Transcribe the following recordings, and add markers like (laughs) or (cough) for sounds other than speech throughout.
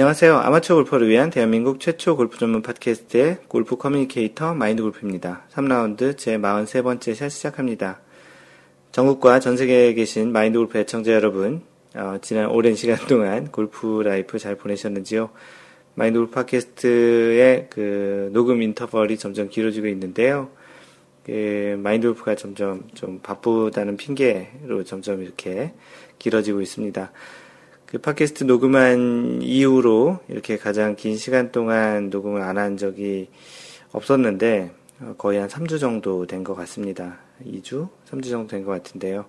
안녕하세요. 아마추어 골퍼를 위한 대한민국 최초 골프 전문 팟캐스트의 골프 communicator 마인드 골프입니다. 3라운드 제 43번째 샷 시작합니다. 전국과 전 세계에 계신 마인드 골프 애청자 여러분, 어, 지난 오랜 시간 동안 골프 life 잘 보내셨는지요? 마인드 골프 팟캐스트의 그 녹음 인터벌이 점점 길어지고 있는데요. 그 마인드 골프가 점점 좀 바쁘다는 핑계로 점점 이렇게 길어지고 있습니다. 그 팟캐스트 녹음한 이후로 이렇게 가장 긴 시간 동안 녹음을 안 한 적이 없었는데 어, 거의 한 3주 정도 된 것 같습니다. 2주? 3주 정도 된 것 같은데요.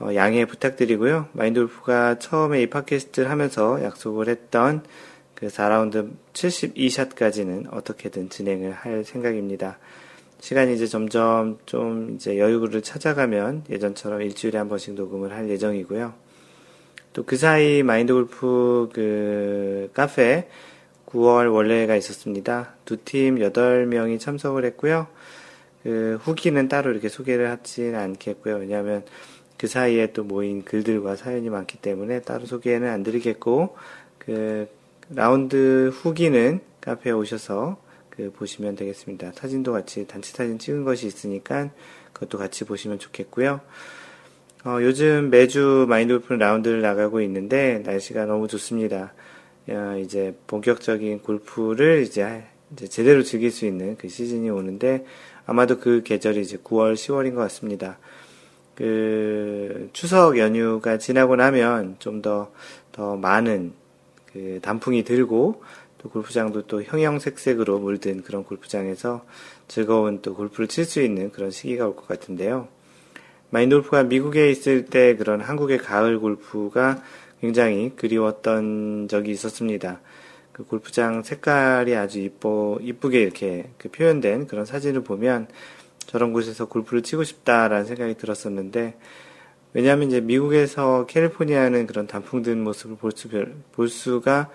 어, 양해 부탁드리고요. 마인돌프가 처음에 이 팟캐스트를 하면서 약속을 했던 그 4라운드 72샷까지는 어떻게든 진행을 할 생각입니다. 시간이 이제 점점 좀 이제 여유를 찾아가면 예전처럼 일주일에 한 번씩 녹음을 할 예정이고요. 또 그 사이 마인드 골프 그 카페 9월 원래가 있었습니다. 두 팀 8명이 참석을 했고요. 그 후기는 따로 이렇게 소개를 하지는 않겠고요. 왜냐하면 그 사이에 또 모인 글들과 사연이 많기 때문에 따로 소개는 안 드리겠고, 그 라운드 후기는 카페에 오셔서 그 보시면 되겠습니다. 사진도 같이 단체 사진 찍은 것이 있으니까 그것도 같이 보시면 좋겠고요. 어, 요즘 매주 마인드 골프 라운드를 나가고 있는데 날씨가 너무 좋습니다. 야, 이제 본격적인 골프를 이제, 이제 제대로 즐길 수 있는 그 시즌이 오는데 아마도 그 계절이 이제 9월, 10월인 것 같습니다. 그 추석 연휴가 지나고 나면 좀 더더 많은 그 단풍이 들고 또 골프장도 또 형형색색으로 물든 그런 골프장에서 즐거운 또 골프를 칠 수 있는 그런 시기가 올 것 같은데요. 마인돌프가 미국에 있을 때 그런 한국의 가을 골프가 굉장히 그리웠던 적이 있었습니다. 그 골프장 색깔이 아주 이뻐, 이쁘게 이렇게 그 표현된 그런 사진을 보면 저런 곳에서 골프를 치고 싶다라는 생각이 들었었는데, 왜냐하면 이제 미국에서 캘리포니아는 그런 단풍 든 모습을 볼, 수, 볼 수가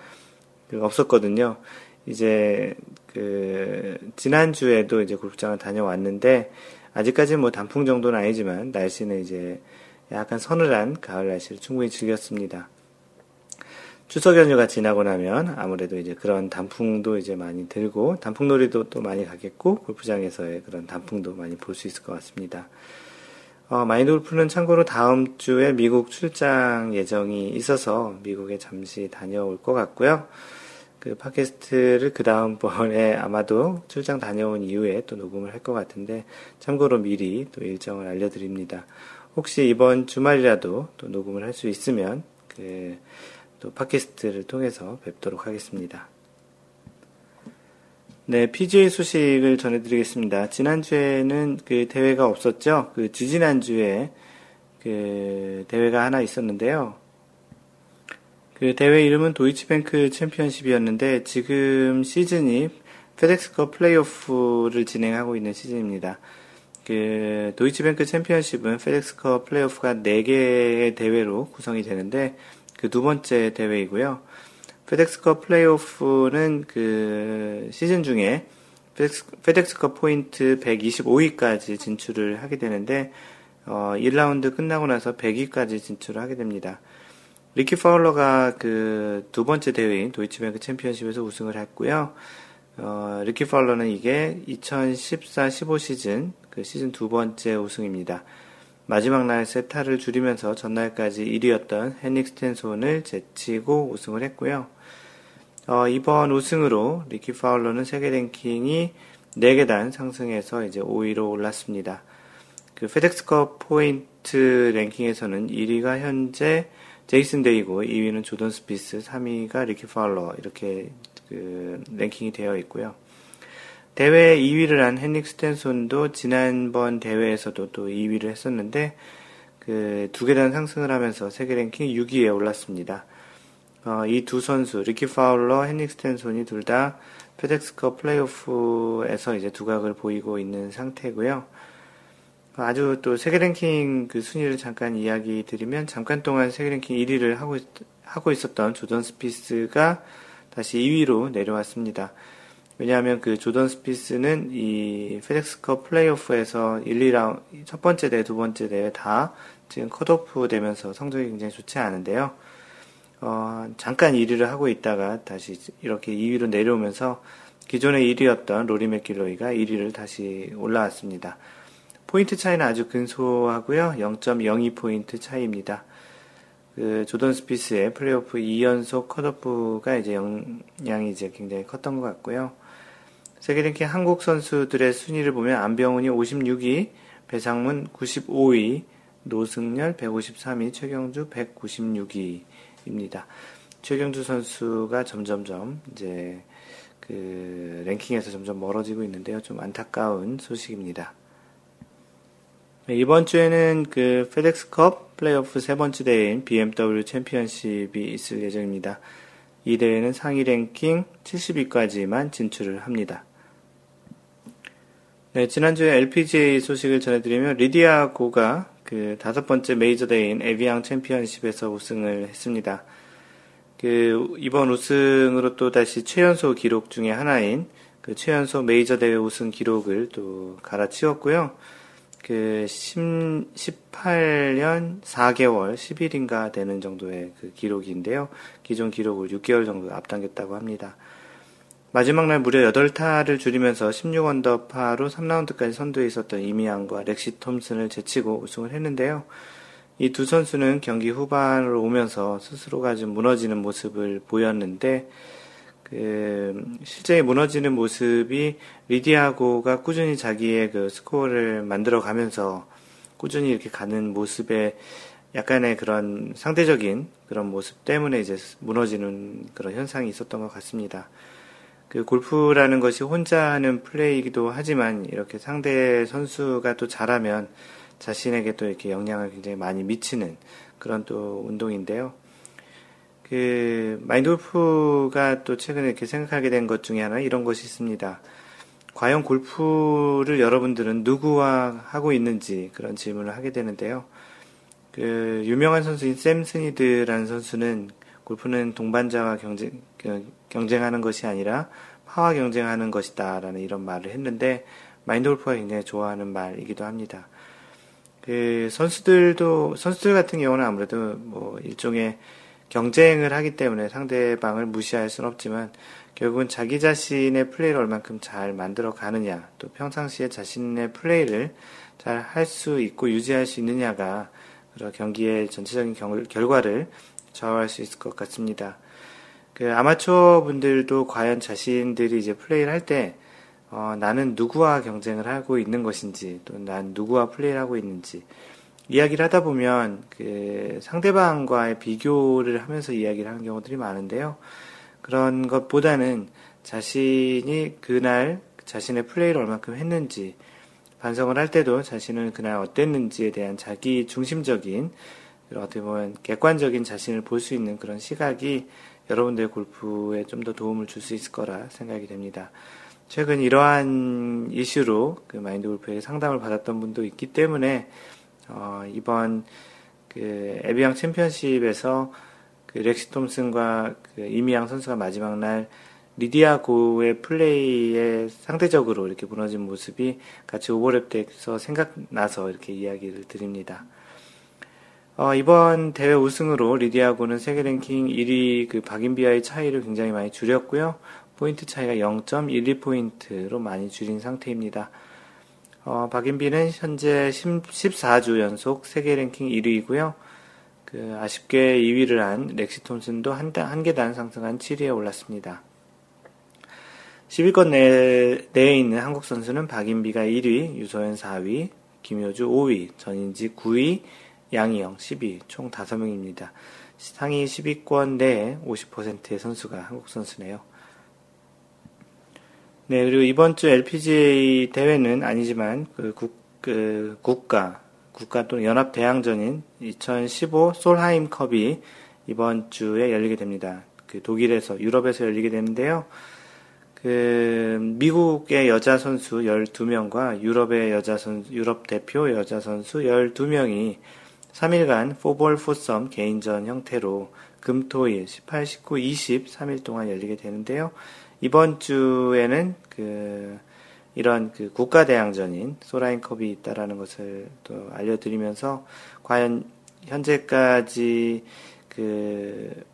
그 없었거든요. 이제 그 지난주에도 이제 골프장을 다녀왔는데, 아직까지는 뭐 단풍 정도는 아니지만 날씨는 이제 약간 서늘한 가을 날씨를 충분히 즐겼습니다. 추석 연휴가 지나고 나면 아무래도 이제 그런 단풍도 이제 많이 들고 단풍놀이도 또 많이 가겠고 골프장에서의 그런 단풍도 많이 볼 수 있을 것 같습니다. 어, 마인드 골프는 참고로 다음 주에 미국 출장 예정이 있어서 미국에 잠시 다녀올 것 같고요. 그 팟캐스트를 그 다음번에 아마도 출장 다녀온 이후에 또 녹음을 할 것 같은데 참고로 미리 또 일정을 알려드립니다. 혹시 이번 주말이라도 또 녹음을 할 수 있으면 그 또 팟캐스트를 통해서 뵙도록 하겠습니다. 네, PGA 소식을 전해드리겠습니다. 지난주에는 그 대회가 없었죠. 그 지지난주에 그 대회가 하나 있었는데요. 그 대회 이름은 도이치뱅크 챔피언십이었는데 지금 시즌이 페덱스컵 플레이오프를 진행하고 있는 시즌입니다. 그 도이치뱅크 챔피언십은 페덱스컵 플레이오프가 4개의 대회로 구성이 되는데 그 두 번째 대회이고요. 페덱스컵 플레이오프는 그 시즌 중에 페덱스컵 포인트 125위까지 진출을 하게 되는데 어 1라운드 끝나고 나서 100위까지 진출을 하게 됩니다. 리키 파울러가 그 두 번째 대회인 도이치뱅크 챔피언십에서 우승을 했고요. 어, 리키 파울러는 이게 2014-15 시즌 그 시즌 두 번째 우승입니다. 마지막 날 세 타를 줄이면서 전날까지 1위였던 헨릭 스텐손을 제치고 우승을 했고요. 어, 이번 우승으로 리키 파울러는 세계 랭킹이 4계단 상승해서 이제 5위로 올랐습니다. 그 페덱스컵 포인트 랭킹에서는 1위가 현재 제이슨 데이고 2위는 조던 스피스, 3위가 리키 파울러 이렇게 그 랭킹이 되어 있고요. 대회 2위를 한 헨릭 스텐손도 지난번 대회에서도 또 2위를 했었는데 그 두 계단 상승을 하면서 세계 랭킹 6위에 올랐습니다. 어, 이 두 선수 리키 파울러, 헨릭 스텐손이 둘 다 페덱스컵 플레이오프에서 이제 두각을 보이고 있는 상태고요. 아주 또 세계 랭킹 그 순위를 잠깐 이야기 드리면 잠깐 동안 세계 랭킹 1위를 하고, 있, 하고 있었던 조던 스피스가 다시 2위로 내려왔습니다. 왜냐하면 그 조던 스피스는 이 페덱스컵 플레이오프에서 1, 2라운드, 첫 번째 대회, 두 번째 대회 다 지금 컷오프 되면서 성적이 굉장히 좋지 않은데요. 어, 잠깐 1위를 하고 있다가 다시 이렇게 2위로 내려오면서 기존의 1위였던 로리 맥길로이가 1위를 다시 올라왔습니다. 포인트 차이는 아주 근소하고요. 0.02포인트 차이입니다. 그 조던 스피스의 플레이오프 2연속 컷오프가 이제 영향이 이제 굉장히 컸던 것 같고요. 세계 랭킹 한국 선수들의 순위를 보면 안병훈이 56위, 배상문 95위, 노승열 153위, 최경주 196위입니다. 최경주 선수가 점점점 이제 그 랭킹에서 점점 멀어지고 있는데요. 좀 안타까운 소식입니다. 네, 이번 주에는 그 페덱스컵 플레이오프 세 번째 대회인 BMW 챔피언십이 있을 예정입니다. 이 대회는 상위 랭킹 70위까지만 진출을 합니다. 네, 지난주에 LPGA 소식을 전해드리면 리디아 고가 그 다섯 번째 메이저 대회인 에비앙 챔피언십에서 우승을 했습니다. 그 이번 우승으로 또 다시 최연소 기록 중의 하나인 그 최연소 메이저 대회 우승 기록을 또 갈아치웠고요. 그 10, 18년 4개월 10일인가 되는 정도의 그 기록인데요. 기존 기록을 6개월 정도 앞당겼다고 합니다. 마지막 날 무려 8타를 줄이면서 16언더파로 3라운드까지 선두에 있었던 이미안과 렉시 톰슨을 제치고 우승을 했는데요. 이 두 선수는 경기 후반으로 오면서 스스로가 좀 무너지는 모습을 보였는데 그 실제 무너지는 모습이 리디아고가 꾸준히 자기의 그 스코어를 만들어 가면서 꾸준히 이렇게 가는 모습에 약간의 그런 상대적인 그런 모습 때문에 이제 무너지는 그런 현상이 있었던 것 같습니다. 그 골프라는 것이 혼자 하는 플레이이기도 하지만 이렇게 상대 선수가 또 잘하면 자신에게 또 이렇게 영향을 굉장히 많이 미치는 그런 또 운동인데요. 그 마인드 골프가 또 최근에 이렇게 생각하게 된 것 중에 하나 이런 것이 있습니다. 과연 골프를 여러분들은 누구와 하고 있는지 그런 질문을 하게 되는데요. 그 유명한 선수인 샘 스니드라는 선수는 골프는 동반자와 경쟁, 그 경쟁하는 것이 아니라 파와 경쟁하는 것이다라는 이런 말을 했는데 마인드 골프가 굉장히 좋아하는 말이기도 합니다. 그 선수들도 선수들 같은 경우는 아무래도 뭐 일종의 경쟁을 하기 때문에 상대방을 무시할 수는 없지만 결국은 자기 자신의 플레이를 얼만큼 잘 만들어 가느냐 또 평상시에 자신의 플레이를 잘 할 수 있고 유지할 수 있느냐가 그런 경기의 전체적인 결, 결과를 좌우할 수 있을 것 같습니다. 그 아마추어 분들도 과연 자신들이 이제 플레이를 할때 어, 나는 누구와 경쟁을 하고 있는 것인지, 또 난 누구와 플레이를 하고 있는지, 이야기를 하다 보면 그 상대방과의 비교를 하면서 이야기를 하는 경우들이 많은데요. 그런 것보다는 자신이 그날 자신의 플레이를 얼만큼 했는지, 반성을 할 때도 자신은 그날 어땠는지에 대한 자기 중심적인, 어떻게 보면 객관적인 자신을 볼 수 있는 그런 시각이 여러분들의 골프에 좀 더 도움을 줄 수 있을 거라 생각이 됩니다. 최근 이러한 이슈로 그 마인드 골프에게 상담을 받았던 분도 있기 때문에 어, 이번 그 에비앙 챔피언십에서 그 렉시 톰슨과 그 이미양 선수가 마지막 날 리디아고의 플레이에 상대적으로 이렇게 무너진 모습이 같이 오버랩 돼서 생각나서 이렇게 이야기를 드립니다. 어, 이번 대회 우승으로 리디아고는 세계 랭킹 1위 그 박인비와의 차이를 굉장히 많이 줄였고요. 포인트 차이가 0.12포인트로 많이 줄인 상태입니다. 어, 박인비는 현재 14주 연속 세계 랭킹 1위이고요. 그 아쉽게 2위를 한 렉시 톰슨도 한, 한 계단 상승한 7위에 올랐습니다. 10위권 내, 내에 있는 한국 선수는 박인비가 1위, 유소연 4위, 김효주 5위, 전인지 9위, 양희영 10위, 총 5명입니다. 상위 10위권 내에 50%의 선수가 한국 선수네요. 네, 그리고 이번 주 LPGA 대회는 아니지만 그 국, 그 국가, 국가 또는 연합 대항전인 2015 솔하임 컵이 이번 주에 열리게 됩니다. 그 독일에서, 유럽에서 열리게 되는데요. 그 미국의 여자 선수 12명과 유럽의 여자 선수, 유럽 대표 여자 선수 12명이 3일간 포볼 포썸 개인전 형태로 금토일 18, 19, 20 3일 동안 열리게 되는데요. 이번 주에는 그 이런 그 국가 대항전인 소라인컵이 있다라는 것을 또 알려드리면서 과연 현재까지 그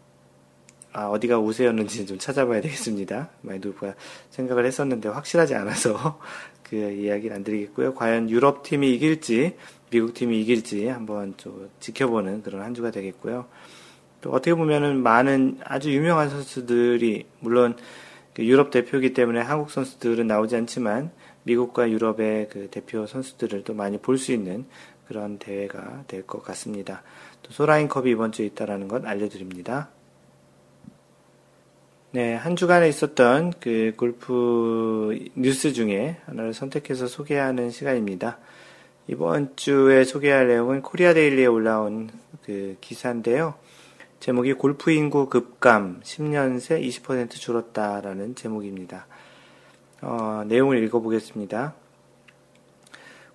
아, 어디가 우세였는지 좀 찾아봐야 되겠습니다. 마인드 골프가 생각을 했었는데 확실하지 않아서 (laughs) 그 이야기를 안 드리겠고요. 과연 유럽 팀이 이길지 미국 팀이 이길지 한번 좀 지켜보는 그런 한 주가 되겠고요. 또 어떻게 보면은 많은 아주 유명한 선수들이 물론 그 유럽 대표이기 때문에 한국 선수들은 나오지 않지만 미국과 유럽의 그 대표 선수들을 또 많이 볼 수 있는 그런 대회가 될 것 같습니다. 또 소라인컵이 이번 주에 있다라는 것 알려드립니다. 네, 한 주간에 있었던 그 골프 뉴스 중에 하나를 선택해서 소개하는 시간입니다. 이번 주에 소개할 내용은 코리아 데일리에 올라온 그 기사인데요. 제목이 골프 인구 급감 10년 새 20% 줄었다라는 제목입니다. 어, 내용을 읽어보겠습니다.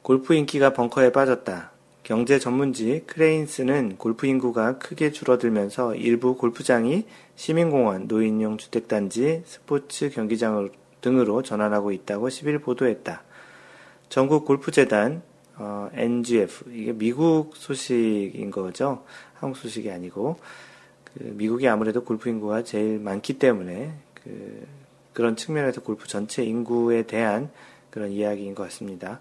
골프 인기가 벙커에 빠졌다. 경제 전문지 크레인스는 골프 인구가 크게 줄어들면서 일부 골프장이 시민공원, 노인용 주택단지, 스포츠 경기장 등으로 전환하고 있다고 10일 보도했다. 전국 골프재단 어, NGF 이게 미국 소식인 거죠. 한국 소식이 아니고 그 미국이 아무래도 골프 인구가 제일 많기 때문에 그 그런 측면에서 골프 전체 인구에 대한 그런 이야기인 것 같습니다.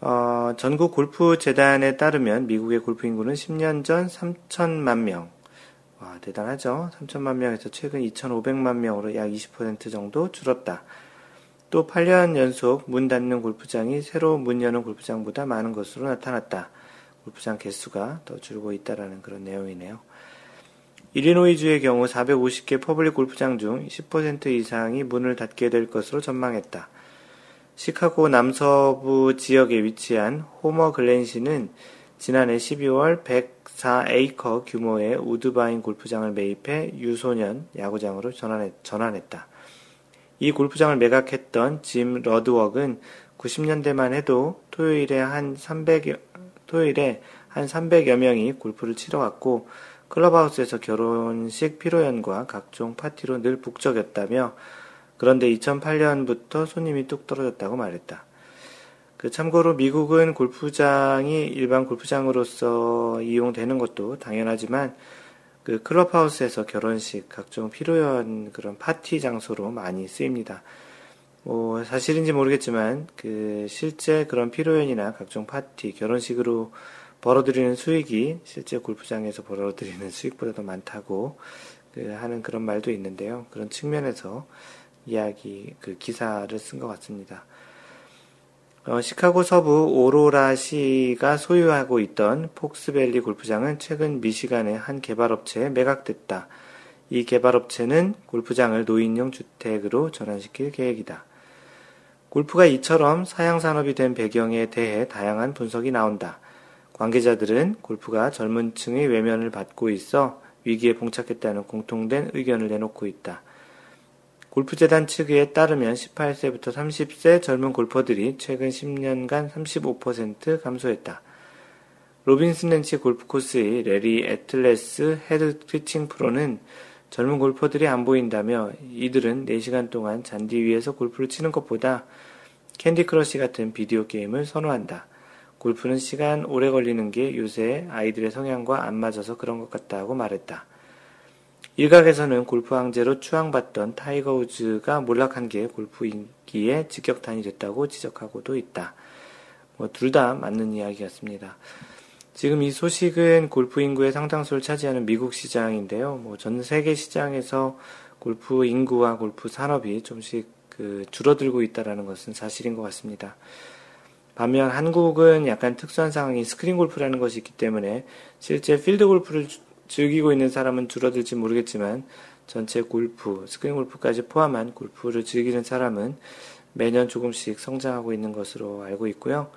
어, 전국 골프 재단에 따르면 미국의 골프 인구는 10년 전 3천만 명, 와 대단하죠. 3천만 명에서 최근 2,500만 명으로 약 20% 정도 줄었다. 또 8년 연속 문 닫는 골프장이 새로 문 여는 골프장보다 많은 것으로 나타났다. 골프장 개수가 더 줄고 있다라는 그런 내용이네요. 일리노이주의 경우 450개 퍼블릭 골프장 중 10% 이상이 문을 닫게 될 것으로 전망했다. 시카고 남서부 지역에 위치한 호머 글렌시는 지난해 12월 104에이커 규모의 우드바인 골프장을 매입해 유소년 야구장으로 전환했, 다 이 골프장을 매각했던 짐 러드웍은 90년대만 해도 토요일에 한 300여, 토요일에 한 300여 명이 골프를 치러 갔고 클럽하우스에서 결혼식 피로연과 각종 파티로 늘 북적였다며 그런데 2008년부터 손님이 뚝 떨어졌다고 말했다. 그 참고로 미국은 골프장이 일반 골프장으로서 이용되는 것도 당연하지만 그 클럽하우스에서 결혼식, 각종 피로연 그런 파티 장소로 많이 쓰입니다. 뭐 사실인지 모르겠지만 그 실제 그런 피로연이나 각종 파티, 결혼식으로 벌어들이는 수익이 실제 골프장에서 벌어들이는 수익보다 도 많다고 그 하는 그런 말도 있는데요. 그런 측면에서 이야기 그 기사를 쓴 것 같습니다. 어, 시카고 서부 오로라 시가 소유하고 있던 폭스밸리 골프장은 최근 미시간의 한 개발업체에 매각됐다. 이 개발업체는 골프장을 노인용 주택으로 전환시킬 계획이다. 골프가 이처럼 사양산업이 된 배경에 대해 다양한 분석이 나온다. 관계자들은 골프가 젊은 층의 외면을 받고 있어 위기에 봉착했다는 공통된 의견을 내놓고 있다. 골프재단 측에 따르면 18세부터 30세 젊은 골퍼들이 최근 10년간 35% 감소했다. 로빈슨 렌치 골프코스의 레리 애틀레스 head teaching pro는 젊은 골퍼들이 안 보인다며 이들은 4시간 동안 잔디 위에서 골프를 치는 것보다 캔디 크러쉬 같은 비디오 게임을 선호한다. 골프는 시간 오래 걸리는 게 요새 아이들의 성향과 안 맞아서 그런 것 같다고 말했다. 일각에서는 골프 황제로 추앙받던 타이거 우즈가 몰락한 게 골프 인기의 직격탄이 됐다고 지적하고도 있다. 뭐 둘 다 맞는 이야기였습니다. 지금 이 소식은 골프 인구의 상당수를 차지하는 미국 시장인데요. 뭐 전 세계 시장에서 골프 인구와 골프 산업이 좀씩 그 줄어들고 있다라는 것은 사실인 것 같습니다. 반면 한국은 약간 특수한 상황이 스크린 골프라는 것이 있기 때문에 실제 필드 골프를 즐기고 있는 사람은 줄어들지 모르겠지만 전체 골프, 스크린 골프까지 포함한 골프를 즐기는 사람은 매년 조금씩 성장하고 있는 것으로 알고 있고요.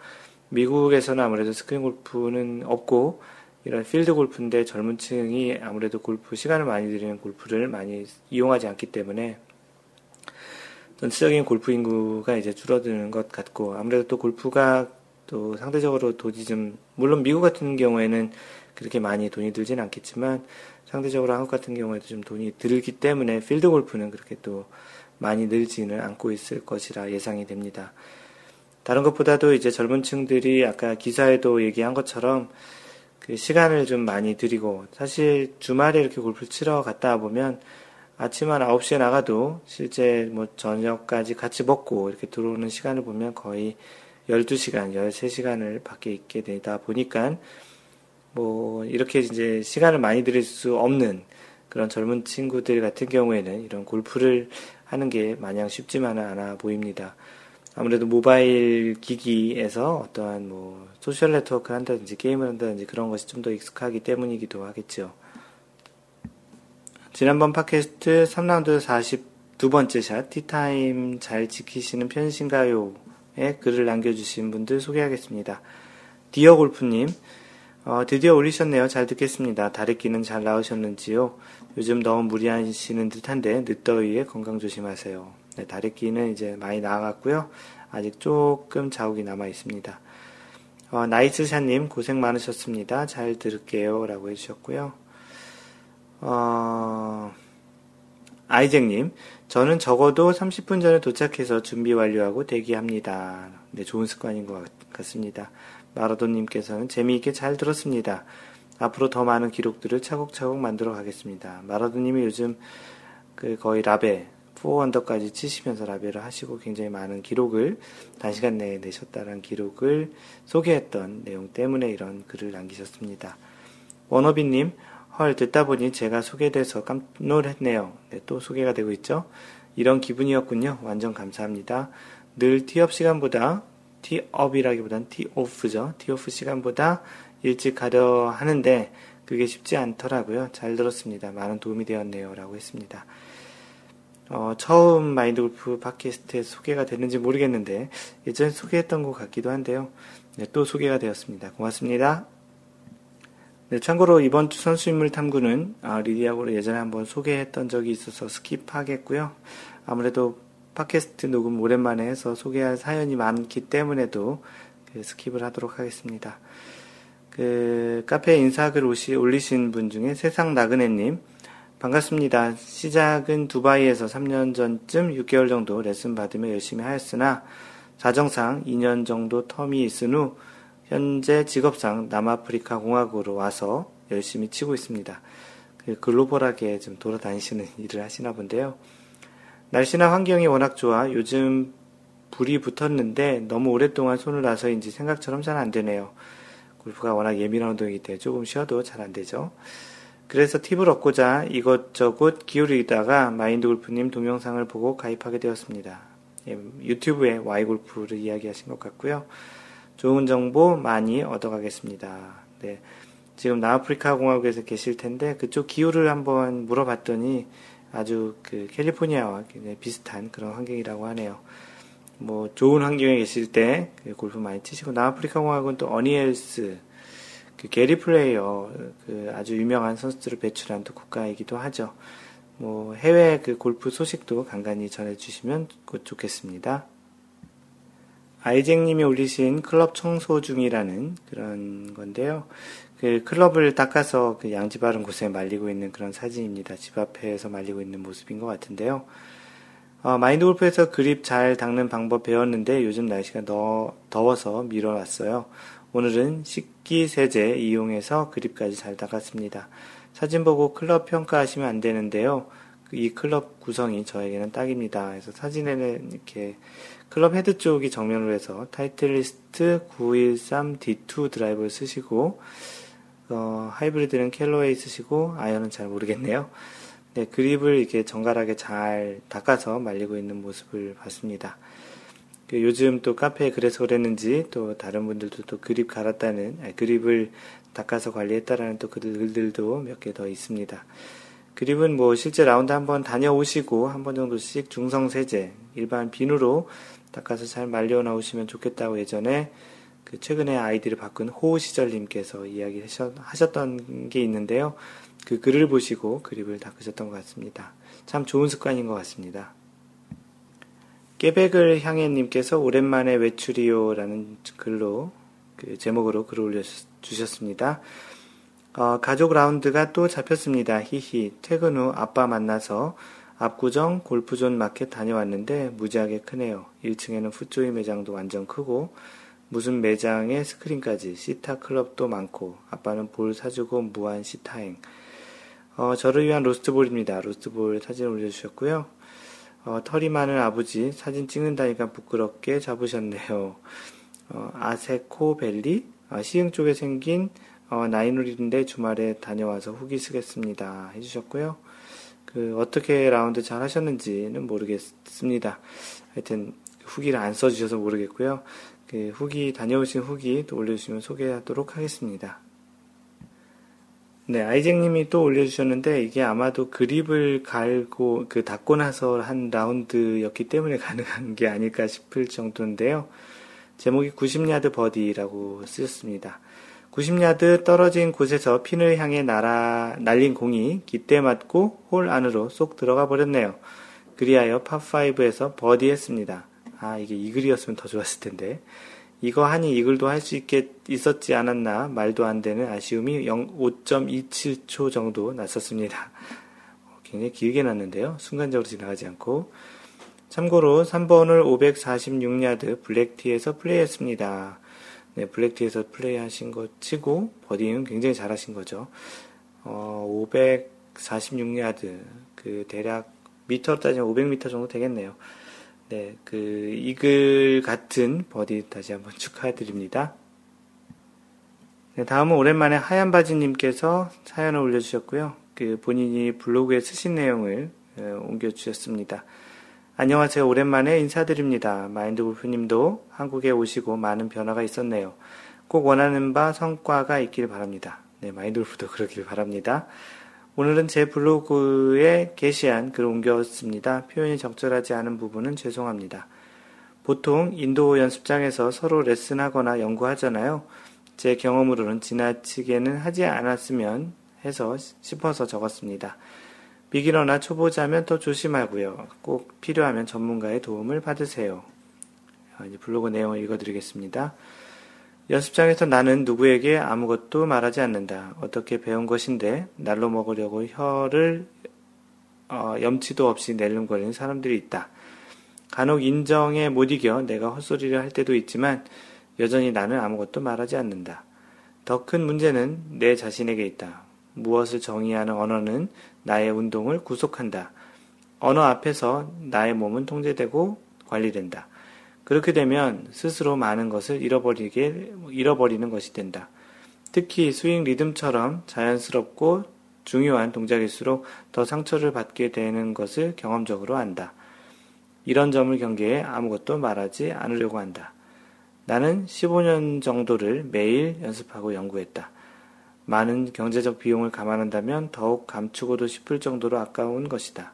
미국에서는 아무래도 스크린 골프는 없고 이런 필드 골프인데 젊은 층이 아무래도 골프 시간을 많이 들이는 골프를 많이 이용하지 않기 때문에 전체적인 골프 인구가 이제 줄어드는 것 같고 아무래도 또 골프가 또 상대적으로 돈이 좀 물론 미국 같은 경우에는 그렇게 많이 돈이 들진 않겠지만 상대적으로 한국 같은 경우에도 좀 돈이 들기 때문에 필드 골프는 그렇게 또 많이 늘지는 않고 있을 것이라 예상이 됩니다. 다른 것보다도 이제 젊은 층들이 아까 기사에도 얘기한 것처럼 그 시간을 좀 많이 들이고 사실 주말에 이렇게 골프를 치러 갔다 보면 아침 한 9시에 나가도 실제 뭐 저녁까지 같이 먹고 이렇게 들어오는 시간을 보면 거의 12시간, 13시간을 밖에 있게 되다 보니까 뭐 이렇게 이제 시간을 많이 들일 수 없는 그런 젊은 친구들 같은 경우에는 이런 골프를 하는 게 마냥 쉽지만은 않아 보입니다. 아무래도 모바일 기기에서 어떠한 뭐 소셜 네트워크를 한다든지 게임을 한다든지 그런 것이 좀 더 익숙하기 때문이기도 하겠죠. 지난번 팟캐스트 3라운드 42번째 샷, 티타임 잘 지키시는 편이신가요?에 글을 남겨주신 분들 소개하겠습니다. 디어 골프님, 어, 드디어 올리셨네요. 잘 듣겠습니다. 다래끼는 잘 나으셨는지요? 요즘 너무 무리하시는 듯한데 늦더위에 건강 조심하세요. 네, 다래끼는 이제 많이 나아갔고요. 아직 조금 자국이 남아 있습니다. 어, 나이스샤님 고생 많으셨습니다. 잘 들을게요. 라고 해주셨고요. 어, 아이잭님, 저는 적어도 30분 전에 도착해서 준비 완료하고 대기합니다. 네, 좋은 습관인 것 같습니다. 마라도님께서는 재미있게 잘 들었습니다. 앞으로 더 많은 기록들을 차곡차곡 만들어 가겠습니다. 마라도님이 요즘 그 거의 라베, 4원더까지 치시면서 라벨을 하시고 굉장히 많은 기록을 단시간 내에 내셨다는 기록을 소개했던 내용 때문에 이런 글을 남기셨습니다. 원어비님, 헐, 듣다 보니 제가 소개돼서 깜짝 놀랐네요. 네, 또 소개가 되고 있죠. 이런 기분이었군요. 완전 감사합니다. 늘 티업 시간보다, 티업이라기보단 티오프죠. 티오프 시간보다 일찍 가려 하는데, 그게 쉽지 않더라고요. 잘 들었습니다. 많은 도움이 되었네요. 라고 했습니다. 어, 처음 마인드 골프 팟캐스트에 소개가 됐는지 모르겠는데 예전에 소개했던 것 같기도 한데요. 네, 또 소개가 되었습니다. 고맙습니다. 네, 참고로 이번 주 선수인물 탐구는 아, 리디아고를 예전에 한번 소개했던 적이 있어서 skip하겠고요. 아무래도 팟캐스트 녹음 오랜만에 해서 소개할 사연이 많기 때문에도 그 skip을 하도록 하겠습니다. 그 카페에 인사글 올리신 분 중에 세상 나그네님 반갑습니다. 시작은 두바이에서 3년 전쯤 6개월 정도 레슨 받으며 열심히 하였으나 사정상 2년 정도 term이 있은 후 현재 직업상 남아프리카 공화국으로 와서 열심히 치고 있습니다. 그 글로벌하게 좀 돌아다니시는 (laughs) 일을 하시나 본데요. 날씨나 환경이 워낙 좋아 요즘 불이 붙었는데 너무 오랫동안 손을 놔서인지 생각처럼 잘 안 되네요. 골프가 워낙 예민한 운동이기 때문에 조금 쉬어도 잘 안 되죠. 그래서 팁을 얻고자 이것저것 기울이다가 마인드 골프님 동영상을 보고 가입하게 되었습니다. 예, 유튜브에 Y골프를 이야기하신 것 같고요. 좋은 정보 많이 얻어가겠습니다. 네. 지금 남아프리카 공화국에서 계실 텐데 그쪽 기후를 한번 물어봤더니 아주 그 캘리포니아와 비슷한 그런 환경이라고 하네요. 뭐 좋은 환경에 계실 때그 골프 많이 치시고 남아프리카 공화국은 또 어니엘스 그 게리 플레이어 그 아주 유명한 선수들을 배출한 또 국가이기도 하죠. 뭐 해외 그 골프 소식도 간간히 전해주시면 좋겠습니다. 아이잭님이 올리신 클럽 청소 중이라는 그런 건데요. 그 클럽을 닦아서 그 양지 바른 곳에 말리고 있는 그런 사진입니다. 집 앞에서 말리고 있는 모습인 것 같은데요. 어, 마인드 골프에서 그립 잘 닦는 방법 배웠는데 요즘 날씨가 더, 더워서 미뤄놨어요. 오늘은 식기 세제 이용해서 그립까지 잘 닦았습니다. 사진 보고 클럽 평가하시면 안 되는데요. 이 클럽 구성이 저에게는 딱입니다. 그래서 사진에는 이렇게 클럽 헤드 쪽이 정면으로 해서 타이틀리스트 913D2 드라이브를 쓰시고 어, 하이브리드는 켈로웨이 쓰시고 아이언은 잘 모르겠네요. 네, 그립을 이렇게 정갈하게 잘 닦아서 말리고 있는 모습을 봤습니다. 그 요즘 또 카페에 그래서 그랬는지 또 다른 분들도 또 그립 갈았다는 아니, 그립을 닦아서 관리했다라는 또 글들도 몇 개 더 있습니다. 그립은 뭐 실제 라운드 한번 다녀오시고 한 번 정도씩 중성 세제 일반 비누로 닦아서 잘 말려 나오시면 좋겠다고 예전에 그 최근에 아이디를 바꾼 호우 시절님께서 이야기 하셨던 게 있는데요. 그 글을 보시고 그립을 닦으셨던 것 같습니다. 참 좋은 습관인 것 같습니다. 깨백을 향해님께서 오랜만에 외출이요라는 글로 그 제목으로 글을 올려주셨습니다. 어, 가족 라운드가 또 잡혔습니다. 히히 퇴근 후 아빠 만나서 압구정 골프존 마켓 다녀왔는데 무지하게 크네요. 1층에는 풋조이 매장도 완전 크고 무슨 매장에 스크린까지 시타 클럽도 많고 아빠는 볼 사주고 무한 시타행. 어, 저를 위한 로스트볼입니다. 로스트볼 사진 올려주셨고요. 어, 털이 많은 아버지 사진 찍는다니까 부끄럽게 잡으셨네요. 어, 아세코벨리 아, 시흥 쪽에 생긴 어, 나이놀인데 주말에 다녀와서 후기 쓰겠습니다. 해주셨고요. 그 어떻게 라운드 잘 하셨는지는 모르겠습니다. 하여튼 후기를 안 써주셔서 모르겠고요. 그 후기 다녀오신 후기 또 올려주시면 소개하도록 하겠습니다. 네, 아이쟁님이 또 올려주셨는데 이게 아마도 그립을 갈고 그 닦고 나서 한 라운드였기 때문에 (laughs) 가능한 게 아닐까 싶을 정도인데요. 제목이 90야드 버디라고 쓰셨습니다. 90야드 떨어진 곳에서 핀을 향해 날아, 날린 공이 깃대 맞고 홀 안으로 쏙 들어가 버렸네요. 그리하여 팝5에서 버디했습니다. 아, 이게 이글이었으면 더 좋았을 텐데. 이거 하니 이글도 할 수 있겠, 있었지 않았나 말도 안 되는 아쉬움이 5.27초 정도 났었습니다. 굉장히 길게 났는데요. 순간적으로 지나가지 않고. 참고로 3번을 546야드 블랙티에서 플레이했습니다. 네, 블랙티에서 플레이하신 거 치고 버디는 굉장히 잘하신 거죠. 어, 546야드 그 대략 미터로 따지면 500m 정도 되겠네요. 네, 그 이글 같은 버디 다시 한번 축하드립니다. 네, 다음은 오랜만에 하얀 바지님께서 사연을 올려주셨고요. 그 본인이 블로그에 쓰신 내용을 어, 옮겨주셨습니다. 안녕하세요. 오랜만에 인사드립니다. 마인드 골프님도 한국에 오시고 많은 변화가 있었네요. 꼭 원하는 바 성과가 있길 바랍니다. 네, 마인드 골프도 (laughs) 그러길 바랍니다. 오늘은 제 블로그에 게시한 글을 옮겼습니다. 표현이 적절하지 않은 부분은 죄송합니다. 보통 인도 연습장에서 서로 레슨하거나 연구하잖아요. 제 경험으로는 지나치게는 하지 않았으면 해서 싶어서 적었습니다. 비기너나 초보자면 더 조심하고요. 꼭 필요하면 전문가의 도움을 받으세요. 블로그 내용을 읽어드리겠습니다. 연습장에서 나는 누구에게 아무것도 말하지 않는다. 어떻게 배운 것인데 날로 먹으려고 혀를 어, 염치도 없이 낼름거리는 사람들이 있다. 간혹 인정에 못 이겨 내가 헛소리를 할 때도 있지만 여전히 나는 아무것도 말하지 않는다. 더 큰 문제는 내 자신에게 있다. 무엇을 정의하는 언어는 나의 운동을 구속한다. 언어 앞에서 나의 몸은 통제되고 관리된다. 그렇게 되면 스스로 많은 것을 잃어버리게, 잃어버리는 것이 된다. 특히 스윙 리듬처럼 자연스럽고 중요한 동작일수록 더 상처를 받게 되는 것을 경험적으로 안다. 이런 점을 경계해 아무것도 말하지 않으려고 한다. 나는 15년 정도를 매일 연습하고 연구했다. 많은 경제적 비용을 감안한다면 더욱 감추고도 싶을 정도로 아까운 것이다.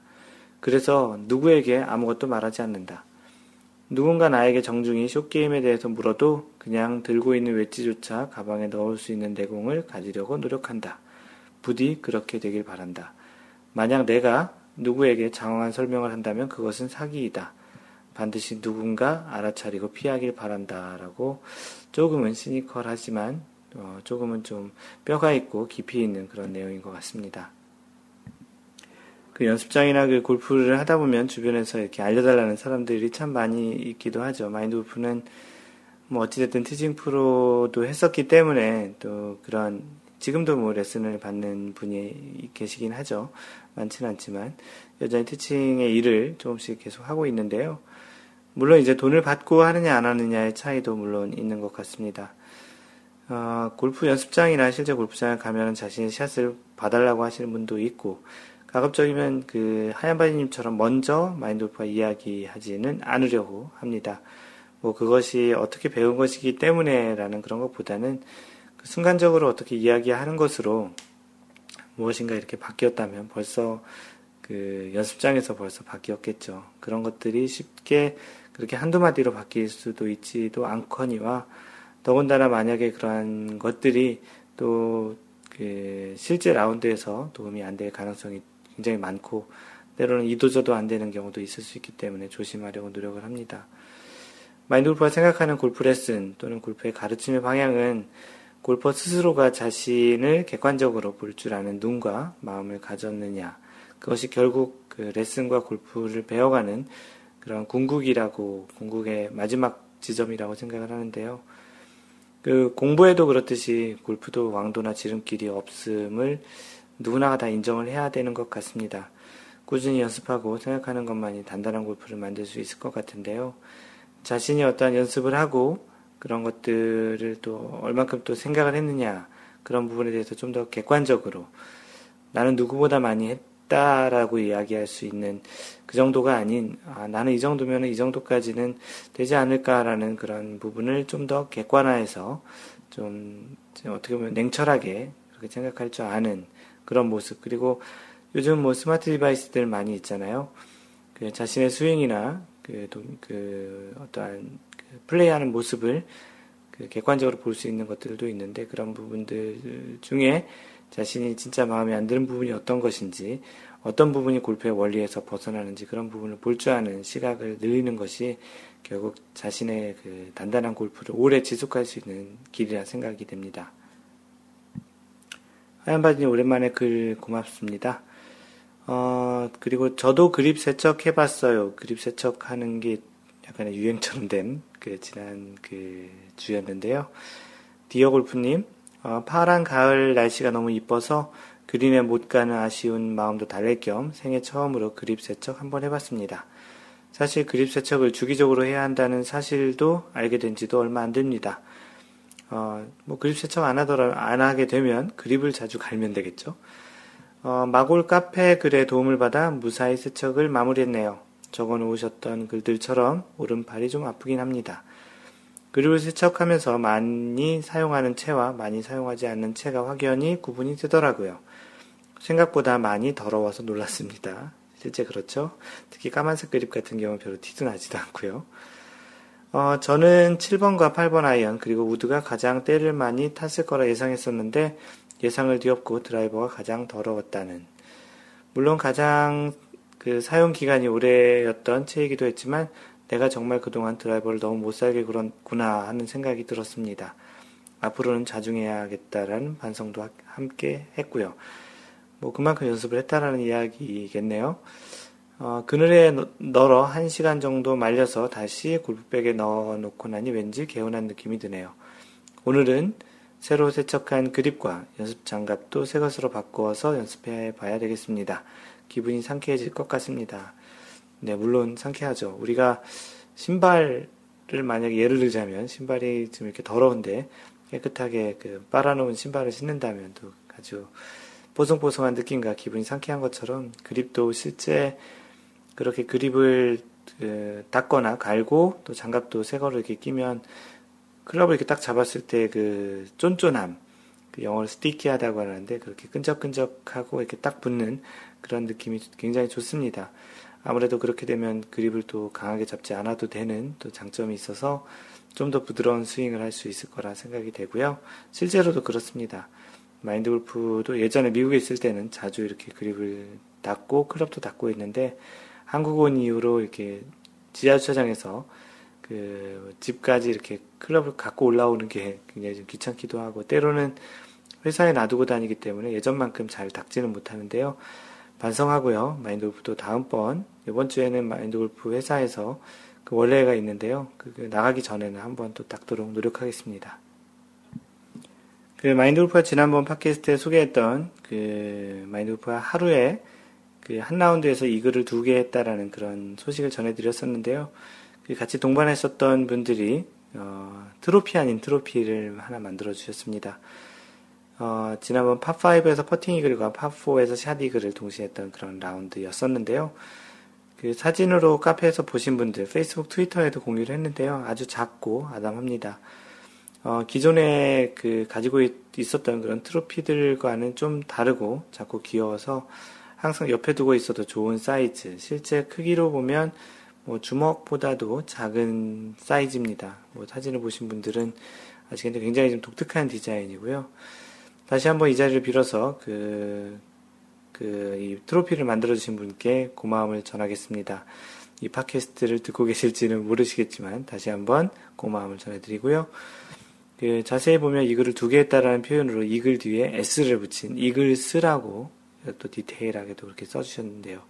그래서 누구에게 아무것도 말하지 않는다. 누군가 나에게 정중히 쇼게임에 대해서 물어도 그냥 들고 있는 웨지조차 가방에 넣을 수 있는 내공을 가지려고 노력한다. 부디 그렇게 되길 바란다. 만약 내가 누구에게 장황한 설명을 한다면 그것은 사기이다. 반드시 누군가 알아차리고 피하길 바란다. 라고 조금은 시니컬하지만 어, 조금은 좀 뼈가 있고 깊이 있는 그런 내용인 것 같습니다. 그 연습장이나 그 골프를 하다 보면 주변에서 이렇게 알려달라는 사람들이 참 많이 있기도 하죠. 마인드 골프는 뭐 어찌됐든 티징 프로도 했었기 때문에 또 그런 지금도 뭐 레슨을 받는 분이 계시긴 하죠. 많지는 않지만 여전히 티칭의 일을 조금씩 계속 하고 있는데요. 물론 이제 돈을 받고 하느냐 안 하느냐의 차이도 물론 있는 것 같습니다. 어, 골프 연습장이나 실제 골프장에 가면 자신의 샷을 봐달라고 하시는 분도 있고 가급적이면 그 하얀 바지님처럼 먼저 마인드 골프와 이야기하지는 않으려고 합니다. 뭐 그것이 어떻게 배운 것이기 때문에라는 그런 것보다는 그 순간적으로 어떻게 이야기하는 것으로 무엇인가 이렇게 바뀌었다면 벌써 그 연습장에서 벌써 바뀌었겠죠. 그런 것들이 쉽게 그렇게 한두 마디로 바뀔 수도 있지도 않거니와 더군다나 만약에 그러한 것들이 또 그 실제 라운드에서 도움이 안 될 가능성이 굉장히 많고 때로는 이도저도 안 되는 경우도 있을 수 있기 때문에 조심하려고 노력을 합니다. 마인드 골프가 생각하는 골프 레슨 또는 골프의 가르침의 방향은 골퍼 스스로가 자신을 객관적으로 볼 줄 아는 눈과 마음을 가졌느냐. 그것이 결국 그 레슨과 골프를 배워가는 그런 궁극이라고, 궁극의 마지막 지점이라고 생각을 하는데요. 그 공부에도 그렇듯이 골프도 왕도나 지름길이 없음을 누구나가 다 인정을 해야 되는 것 같습니다. 꾸준히 연습하고 생각하는 것만이 단단한 골프를 만들 수 있을 것 같은데요. 자신이 어떠한 연습을 하고 그런 것들을 또 얼만큼 또 생각을 했느냐 그런 부분에 대해서 좀 더 객관적으로 나는 누구보다 많이 했 다라고 이야기할 수 있는 그 정도가 아닌 아, 나는 이 정도면 이 정도까지는 되지 않을까라는 그런 부분을 좀 더 객관화해서 좀 어떻게 보면 냉철하게 그렇게 생각할 줄 아는 그런 모습 그리고 요즘 뭐 smart device들 많이 있잖아요. 그 자신의 스윙이나 그, 그 어떠한 그 플레이하는 모습을 그 객관적으로 볼 수 있는 것들도 있는데 그런 부분들 중에 자신이 진짜 마음에 안 드는 부분이 어떤 것인지 어떤 부분이 골프의 원리에서 벗어나는지 그런 부분을 볼 줄 아는 시각을 늘리는 것이 결국 자신의 그 단단한 골프를 오래 지속할 수 있는 길이라 생각이 됩니다. 하얀바지님 오랜만에 글 고맙습니다. 어, 그리고 저도 그립 세척 해봤어요. 그립 세척 하는 게 약간의 유행처럼 된 그 지난 그 주였는데요. 디어 골프님, 어, 파란 가을 날씨가 너무 이뻐서 그린에 못 가는 아쉬운 마음도 달랠 겸 생애 처음으로 그립 세척 한번 해봤습니다. 사실 그립 세척을 주기적으로 해야 한다는 사실도 알게 된 지도 얼마 안 됩니다. 어, 뭐 그립 세척 안 하더라, 안 하게 되면 그립을 자주 갈면 되겠죠. 어, 마골 카페 글에 도움을 받아 무사히 세척을 마무리했네요. 적어 놓으셨던 글들처럼 오른팔이 좀 아프긴 합니다. 그립을 세척하면서 많이 사용하는 채와 많이 사용하지 않는 채가 확연히 구분이 되더라고요. 생각보다 많이 더러워서 놀랐습니다. 실제 그렇죠. 특히 까만색 그립 같은 경우는 별로 티도 나지도 않고요. 어, 저는 7번과 8번 아이언 그리고 우드가 가장 때를 많이 탔을 거라 예상했었는데 예상을 뒤엎고 드라이버가 가장 더러웠다는. 물론 가장 그 사용 기간이 오래였던 채이기도 했지만 내가 정말 그동안 드라이버를 너무 못 살게 굴었구나 하는 생각이 들었습니다. 앞으로는 자중해야겠다라는 반성도 함께 했고요. 뭐 그만큼 연습을 했다라는 이야기겠네요. 어, 그늘에 널어 1시간 정도 말려서 다시 골프백에 넣어 놓고 나니 왠지 개운한 느낌이 드네요. 오늘은 새로 세척한 그립과 연습 장갑도 새 것으로 바꾸어서 연습해 봐야 되겠습니다. 기분이 상쾌해질 것 같습니다. 네, 물론 상쾌하죠. 우리가 신발을 만약에 예를 들자면 신발이 좀 이렇게 더러운데 깨끗하게 그 빨아놓은 신발을 신는다면 또 아주 뽀송뽀송한 느낌과 기분이 상쾌한 것처럼 그립도 실제 그렇게 그립을 그 닦거나 갈고 또 장갑도 새 거를 이렇게 끼면 클럽을 이렇게 딱 잡았을 때 그 쫀쫀함, 그 영어로 스티키하다고 하는데 그렇게 끈적끈적하고 이렇게 딱 붙는 그런 느낌이 굉장히 좋습니다. 아무래도 그렇게 되면 그립을 또 강하게 잡지 않아도 되는 또 장점이 있어서 좀 더 부드러운 스윙을 할 수 있을 거라 생각이 되고요. 실제로도 그렇습니다. 마인드 골프도 예전에 미국에 있을 때는 자주 이렇게 그립을 닦고 클럽도 닦고 있는데 한국 온 이후로 이렇게 지하 주차장에서 그 집까지 이렇게 클럽을 갖고 올라오는 게 굉장히 좀 귀찮기도 하고 때로는 회사에 놔두고 다니기 때문에 예전만큼 잘 닦지는 못하는데요. 반성하고요. 마인드 골프도 다음번 이번 주에는 마인드 골프 회사에서 그 원래가 있는데요. 그, 그 나가기 전에는 한번 또 닦도록 노력하겠습니다. 그 마인드 골프가 지난번 팟캐스트에 소개했던 그 마인드 골프가 하루에 그 한 라운드에서 이글을 두 개 했다라는 그런 소식을 전해드렸었는데요. 그 같이 동반했었던 분들이 어, 트로피 아닌 트로피를 하나 만들어 주셨습니다. 어, 지난번 파5에서 퍼팅 이글과 파4에서 샷 이글을 동시에 했던 그런 라운드였었는데요. 그 사진으로 카페에서 보신 분들, 페이스북, 트위터에도 공유를 했는데요. 아주 작고 아담합니다. 어, 기존에 그 가지고 있었던 그런 트로피들과는 좀 다르고 작고 귀여워서 항상 옆에 두고 있어도 좋은 사이즈. 실제 크기로 보면 뭐 주먹보다도 작은 사이즈입니다. 뭐 사진을 보신 분들은 아시겠는데 굉장히 좀 독특한 디자인이고요. 다시 한번 이 자리를 빌어서 그, 그, 이 트로피를 만들어 주신 분께 고마움을 전하겠습니다. 이 팟캐스트를 듣고 계실지는 모르시겠지만 다시 한번 고마움을 전해드리고요. 그 자세히 보면 이 글을 두 개 했다라는 표현으로 이 글 뒤에 S를 붙인 이글스라고 또 디테일하게도 그렇게 써주셨는데요.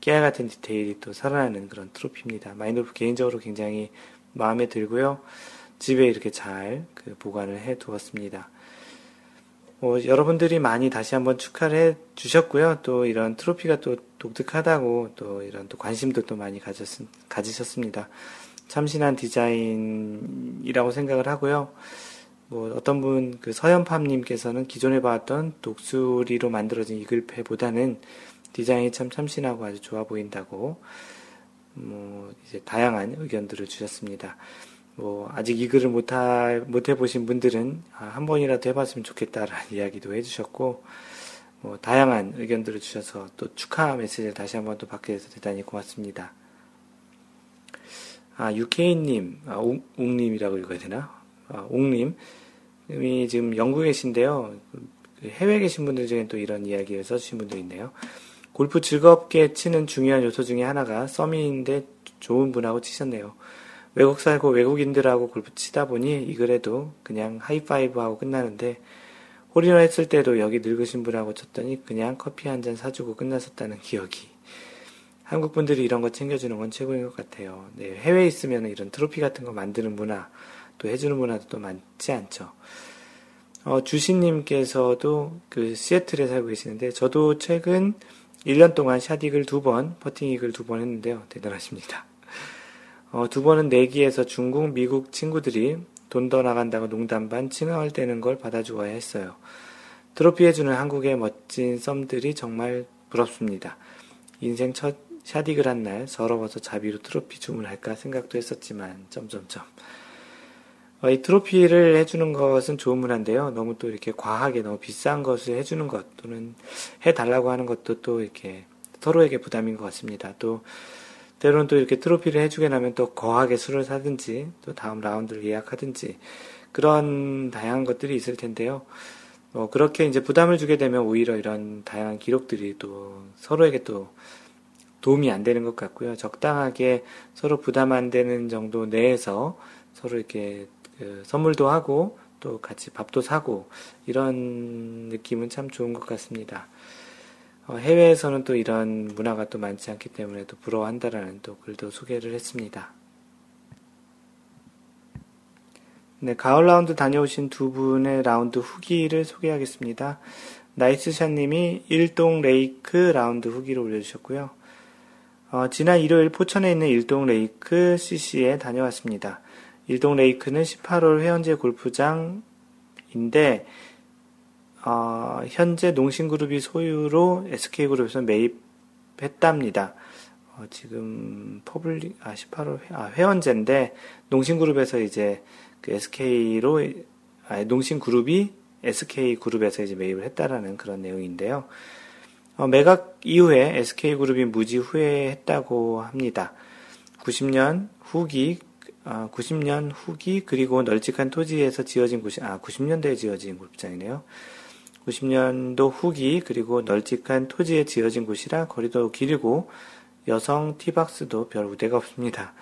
깨알 같은 디테일이 또 살아나는 그런 트로피입니다. 마인돌프 개인적으로 굉장히 마음에 들고요. 집에 이렇게 잘 그 보관을 해 두었습니다. 뭐 여러분들이 많이 다시 한번 축하를 해 주셨고요. 또 이런 트로피가 또 독특하다고 또 이런 또 관심도 또 많이 가졌, 가지셨습니다. 참신한 디자인이라고 생각을 하고요. 뭐 어떤 분 그 서현팜님께서는 기존에 봐왔던 독수리로 만들어진 이글패보다는 디자인이 참 참신하고 아주 좋아 보인다고 뭐 이제 다양한 의견들을 주셨습니다. 뭐 아직 이 글을 못하, 못 해보신 분들은 아, 한 번이라도 해봤으면 좋겠다라는 (laughs) 이야기도 해주셨고 뭐 다양한 의견들을 주셔서 또 축하 메시지를 다시 한번 또 받게 돼서 대단히 고맙습니다. 아 유케이님, 아, 옹, 옹님이라고 읽어야 되나? 아, 옹님이 지금 영국에 계신데요. 그 해외에 계신 분들 중에 또 이런 이야기를 써주신 분도 있네요. 골프 즐겁게 치는 중요한 요소 중에 하나가 썸이인데 좋은 분하고 치셨네요. 외국 살고 외국인들하고 골프 치다 보니 이 글에도 그냥 하이파이브 하고 끝나는데 홀인원 했을 때도 여기 늙으신 분하고 쳤더니 그냥 커피 한 잔 사주고 끝났었다는 기억이. 한국 분들이 이런 거 챙겨주는 건 최고인 것 같아요. 네, 해외에 있으면 이런 트로피 같은 거 만드는 문화, 또 해주는 문화도 또 많지 않죠. 어, 주신님께서도 그 시애틀에 살고 계시는데, 저도 최근 1년 동안 샷 이글 두 번, 퍼팅 이글 두 번 했는데요. 대단하십니다. 어, 두 번은 내기에서 중국, 미국 친구들이 돈 더 나간다고 농담 반 칭얼 대는 걸 받아주어야 했어요. 트로피 해주는 한국의 멋진 썸들이 정말 부럽습니다. 인생 첫 샷이글 한날 서러워서 자비로 트로피 주문할까 생각도 했었지만 점점점 어, 이 트로피를 해주는 것은 좋은 문화인데요. 너무 또 이렇게 과하게 너무 비싼 것을 해주는 것 또는 해달라고 하는 것도 또 이렇게 서로에게 부담인 것 같습니다. 또 때로는 또 이렇게 트로피를 해주게 나면 또 거하게 술을 사든지 또 다음 라운드를 예약하든지 그런 다양한 것들이 있을 텐데요. 뭐 그렇게 이제 부담을 주게 되면 오히려 이런 다양한 기록들이 또 서로에게 또 도움이 안 되는 것 같고요. 적당하게 서로 부담 안 되는 정도 내에서 서로 이렇게 그 선물도 하고 또 같이 밥도 사고 이런 느낌은 참 좋은 것 같습니다. 어, 해외에서는 또 이런 문화가 또 많지 않기 때문에 또 부러워한다라는 또 글도 소개를 했습니다. 네, 가을 라운드 다녀오신 두 분의 라운드 후기를 소개하겠습니다. 나이스샷님이 일동 레이크 라운드 후기를 올려주셨고요. 어, 지난 일요일 포천에 있는 일동 레이크 CC에 다녀왔습니다. 일동 레이크는 18홀 회원제 골프장인데 어, 현재 농심그룹이 소유로 SK그룹에서 매입했답니다. 어, 지금 public, 아, 18홀, 아, 회원제인데, 농심그룹에서 이제 그 SK로, 아, 농심그룹이 SK그룹에서 이제 매입을 했다라는 그런 내용인데요. 어, 매각 이후에 SK그룹이 무지 후회했다고 합니다. 90년 후기, 아, 90년 후기, 그리고 널찍한 토지에서 지어진 곳이, 아, 90년대에 지어진 골프장이네요. 90년도 후기 그리고 널찍한 토지에 지어진 곳이라 거리도 길고 여성 티박스도 별 우대가 없습니다.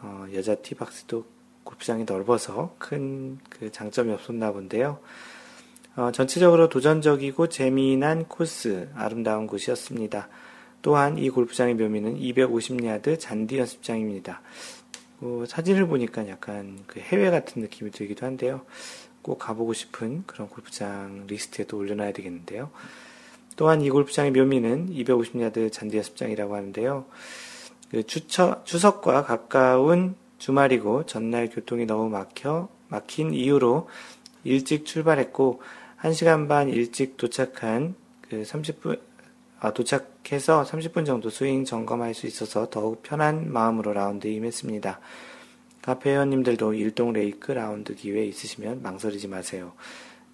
어, 여자 티박스도 골프장이 넓어서 큰 그 장점이 없었나 본데요. 어, 전체적으로 도전적이고 재미난 코스, 아름다운 곳이었습니다. 또한 이 골프장의 묘미는 250야드 잔디 연습장입니다. 어, 사진을 보니까 약간 그 해외 같은 느낌이 들기도 한데요. 꼭 가보고 싶은 그런 골프장 리스트에도 올려놔야 되겠는데요. 또한 이 골프장의 묘미는 250야드 잔디 연습장이라고 하는데요. 그 추처, 추석과 가까운 주말이고 전날 교통이 너무 막혀 막힌 이유로 일찍 출발했고 1시간 반 일찍 도착한 그 30분 아, 도착해서 30분 정도 스윙 점검할 수 있어서 더욱 편한 마음으로 라운드에 임했습니다. 카페 회원님들도 일동 레이크 라운드 기회 있으시면 망설이지 마세요.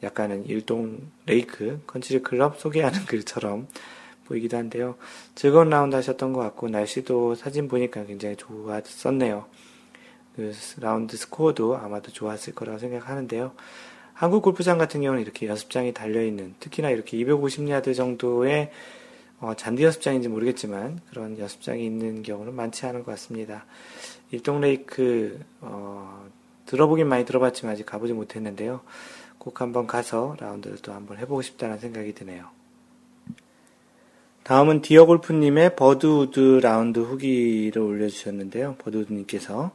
약간은 일동 레이크 컨트리 클럽 소개하는 (laughs) 글처럼 보이기도 한데요. 즐거운 라운드 하셨던 것 같고 날씨도 사진 보니까 굉장히 좋았었네요. 그 라운드 스코어도 아마도 좋았을 거라고 생각하는데요. 한국 골프장 같은 경우는 이렇게 연습장이 달려있는 특히나 이렇게 250야드 정도의 어, 잔디 연습장인지 모르겠지만 그런 연습장이 있는 경우는 많지 않은 것 같습니다. 일동레이크 어, 들어보긴 많이 들어봤지만 아직 가보지 못했는데요. 꼭 한번 가서 라운드를 또 한번 해보고 싶다는 생각이 드네요. 다음은 디어골프님의 버드우드 라운드 후기를 올려주셨는데요. 버드우드님께서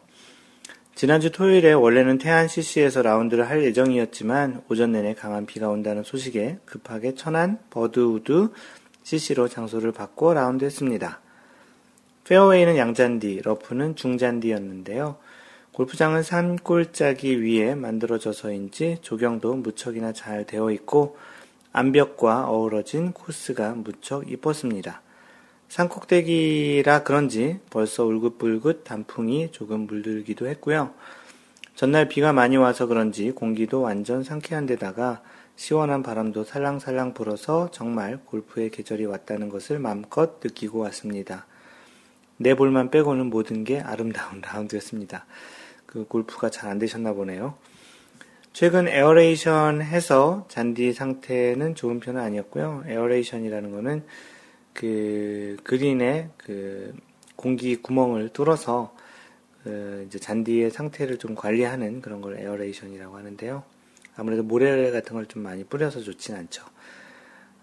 지난주 토요일에 원래는 태안 CC에서 라운드를 할 예정이었지만 오전 내내 강한 비가 온다는 소식에 급하게 천안 버드우드 CC로 장소를 바꿔 라운드했습니다. 페어웨이는 양잔디, 러프는 중잔디였는데요. 골프장은 산골짜기 위에 만들어져서인지 조경도 무척이나 잘 되어 있고 암벽과 어우러진 코스가 무척 이뻤습니다. 산꼭대기라 그런지 벌써 울긋불긋 단풍이 조금 물들기도 했고요. 전날 비가 많이 와서 그런지 공기도 완전 상쾌한 데다가 시원한 바람도 살랑살랑 불어서 정말 골프의 계절이 왔다는 것을 마음껏 느끼고 왔습니다. 내 볼만 빼고는 모든 게 아름다운 (laughs) 라운드였습니다. 그 골프가 잘 안 되셨나 보네요. 최근 aeration 해서 잔디 상태는 좋은 편은 아니었고요. aeration이라는 거는 그 그린에 그 공기 구멍을 뚫어서 그 이제 잔디의 상태를 좀 관리하는 그런 걸 aeration이라고 하는데요. 아무래도 모래 같은 걸 좀 많이 뿌려서 좋진 않죠.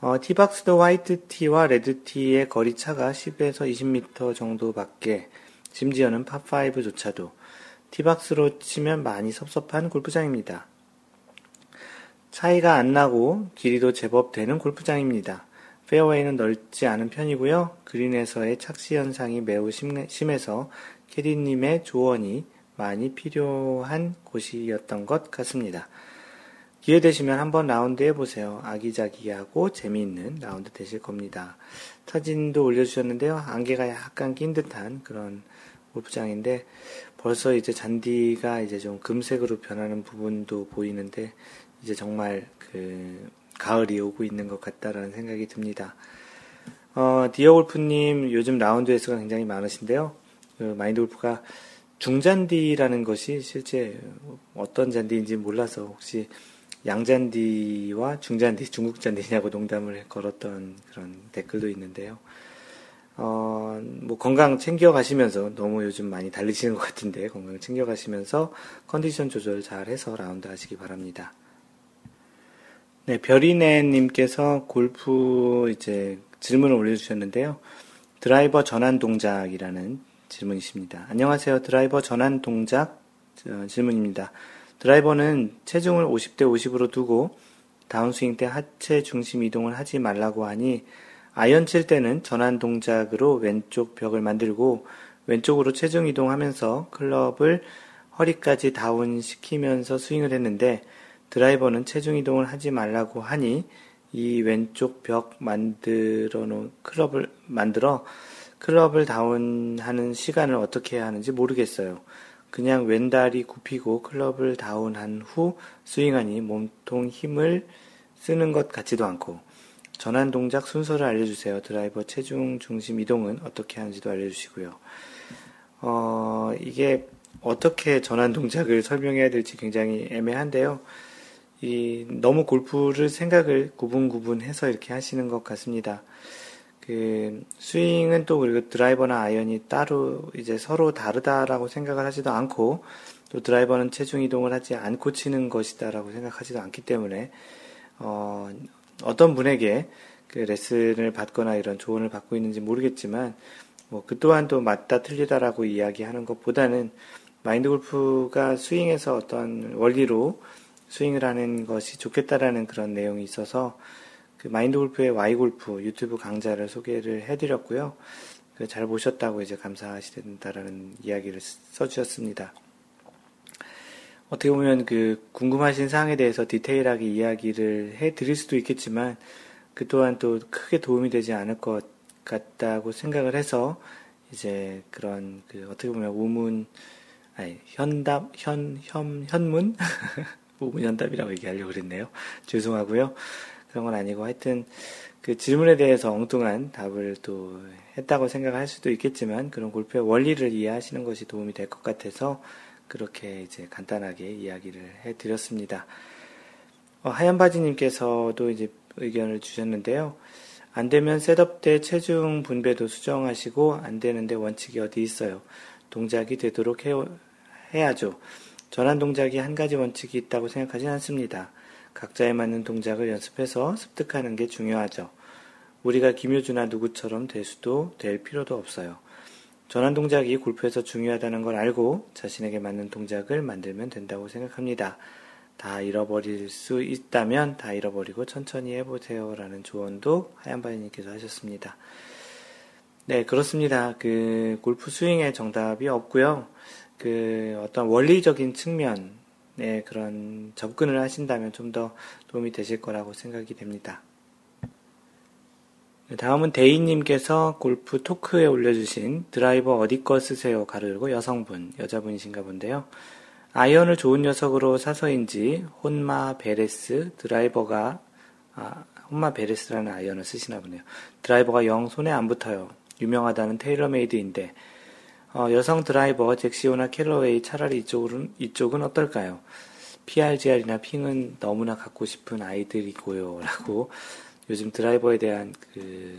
어, tee box도 white tee와 red tee의 거리 차가 10에서 20m 정도밖에 심지어는 파5조차도 tee box로 치면 많이 섭섭한 골프장입니다. 차이가 안 나고 길이도 제법 되는 골프장입니다. 페어웨이는 넓지 않은 편이고요. 그린에서의 착시 현상이 매우 심해서 캐디님의 조언이 많이 필요한 곳이었던 것 같습니다. 기회 되시면 한번 라운드 해보세요. 아기자기하고 재미있는 라운드 되실 겁니다. 사진도 올려주셨는데요. 안개가 약간 낀 듯한 그런 골프장인데 벌써 이제 잔디가 이제 좀 금색으로 변하는 부분도 보이는데 이제 정말 그 가을이 오고 있는 것 같다라는 생각이 듭니다. 어, 디어 골프님 요즘 라운드 횟수가 굉장히 많으신데요. 그 마인드 골프가 중잔디라는 것이 실제 어떤 잔디인지 몰라서 혹시 양잔디와 중잔디, 중국잔디냐고 농담을 걸었던 그런 댓글도 있는데요. 어, 뭐 건강 챙겨 가시면서 너무 요즘 많이 달리시는 것 같은데 건강 챙겨 가시면서 컨디션 조절 잘 해서 라운드 하시기 바랍니다. 네, 별이네님께서 골프 이제 질문을 올려주셨는데요. 드라이버 전환 동작이라는 질문이십니다. 안녕하세요. 드라이버 전환 동작 어, 질문입니다. 드라이버는 체중을 50대 50으로 두고 다운스윙 때 하체 중심 이동을 하지 말라고 하니 아이언 칠 때는 전환 동작으로 왼쪽 벽을 만들고 왼쪽으로 체중 이동하면서 클럽을 허리까지 다운 시키면서 스윙을 했는데 드라이버는 체중 이동을 하지 말라고 하니 이 왼쪽 벽 만들어 놓은 클럽을 만들어 클럽을 다운하는 시간을 어떻게 해야 하는지 모르겠어요. 그냥 왼다리 굽히고 클럽을 다운한 후 스윙하니 몸통 힘을 쓰는 것 같지도 않고 전환 동작 순서를 알려주세요. 드라이버 체중 중심 이동은 어떻게 하는지도 알려주시고요. 어, 이게 어떻게 전환 동작을 설명해야 될지 굉장히 애매한데요. 이 너무 골프를 생각을 구분구분해서 이렇게 하시는 것 같습니다. 그 스윙은 또 그리고 드라이버나 아이언이 따로 이제 서로 다르다라고 생각을 하지도 않고 또 드라이버는 체중 이동을 하지 않고 치는 것이다라고 생각하지도 않기 때문에 어, 어떤 분에게 그 레슨을 받거나 이런 조언을 받고 있는지 모르겠지만 뭐 그 또한 또 맞다 틀리다라고 이야기하는 것보다는 마인드 골프가 스윙에서 어떤 원리로 스윙을 하는 것이 좋겠다라는 그런 내용이 있어서 그 마인드 골프의 Y 골프 유튜브 강좌를 소개를 해드렸고요. 그 잘 보셨다고 이제 감사하시다라는 이야기를 써주셨습니다. 어떻게 보면 그 궁금하신 사항에 대해서 디테일하게 이야기를 해드릴 수도 있겠지만 그 또한 또 크게 도움이 되지 않을 것 같다고 생각을 해서 이제 그런 그 어떻게 보면 우문 아니 현답 현현 현문 (laughs) 우문 현답이라고 얘기하려고 그랬네요. 죄송하고요. 그런 건 아니고 하여튼 그 질문에 대해서 엉뚱한 답을 또 했다고 생각할 수도 있겠지만 그런 골프의 원리를 이해하시는 것이 도움이 될 것 같아서 그렇게 이제 간단하게 이야기를 해드렸습니다. 어, 하얀 바지님께서도 이제 의견을 주셨는데요. 안 되면 셋업 때 체중 분배도 수정하시고 안 되는데 원칙이 어디 있어요. 동작이 되도록 해, 해야죠. 전환 동작이 한 가지 원칙이 있다고 생각하진 않습니다. 각자에 맞는 동작을 연습해서 습득하는 게 중요하죠. 우리가 김효주나 누구처럼 될 수도 될 필요도 없어요. 전환 동작이 골프에서 중요하다는 걸 알고 자신에게 맞는 동작을 만들면 된다고 생각합니다. 다 잃어버릴 수 있다면 다 잃어버리고 천천히 해보세요. 라는 조언도 하얀바이님께서 하셨습니다. 네, 그렇습니다. 그 골프 스윙의 정답이 없고요. 그 어떤 원리적인 측면 의 그런 접근을 하신다면 좀 더 도움이 되실 거라고 생각이 됩니다. 네, 다음은 데이님께서 골프 토크에 올려주신 드라이버 어디 거 쓰세요 가르고 여성분, 여자분이신가 본데요. 아이언을 좋은 녀석으로 사서인지 혼마 베레스 드라이버가 아, 혼마 베레스라는 아이언을 쓰시나 보네요. 드라이버가 영 손에 안 붙어요. 유명하다는 테일러메이드인데 어, 여성 드라이버 젝시오나 캘러웨이 차라리 이쪽은 이쪽은 어떨까요? PRGR이나 핑은 너무나 갖고 싶은 아이들이고요 라고 (laughs) 요즘 드라이버에 대한 그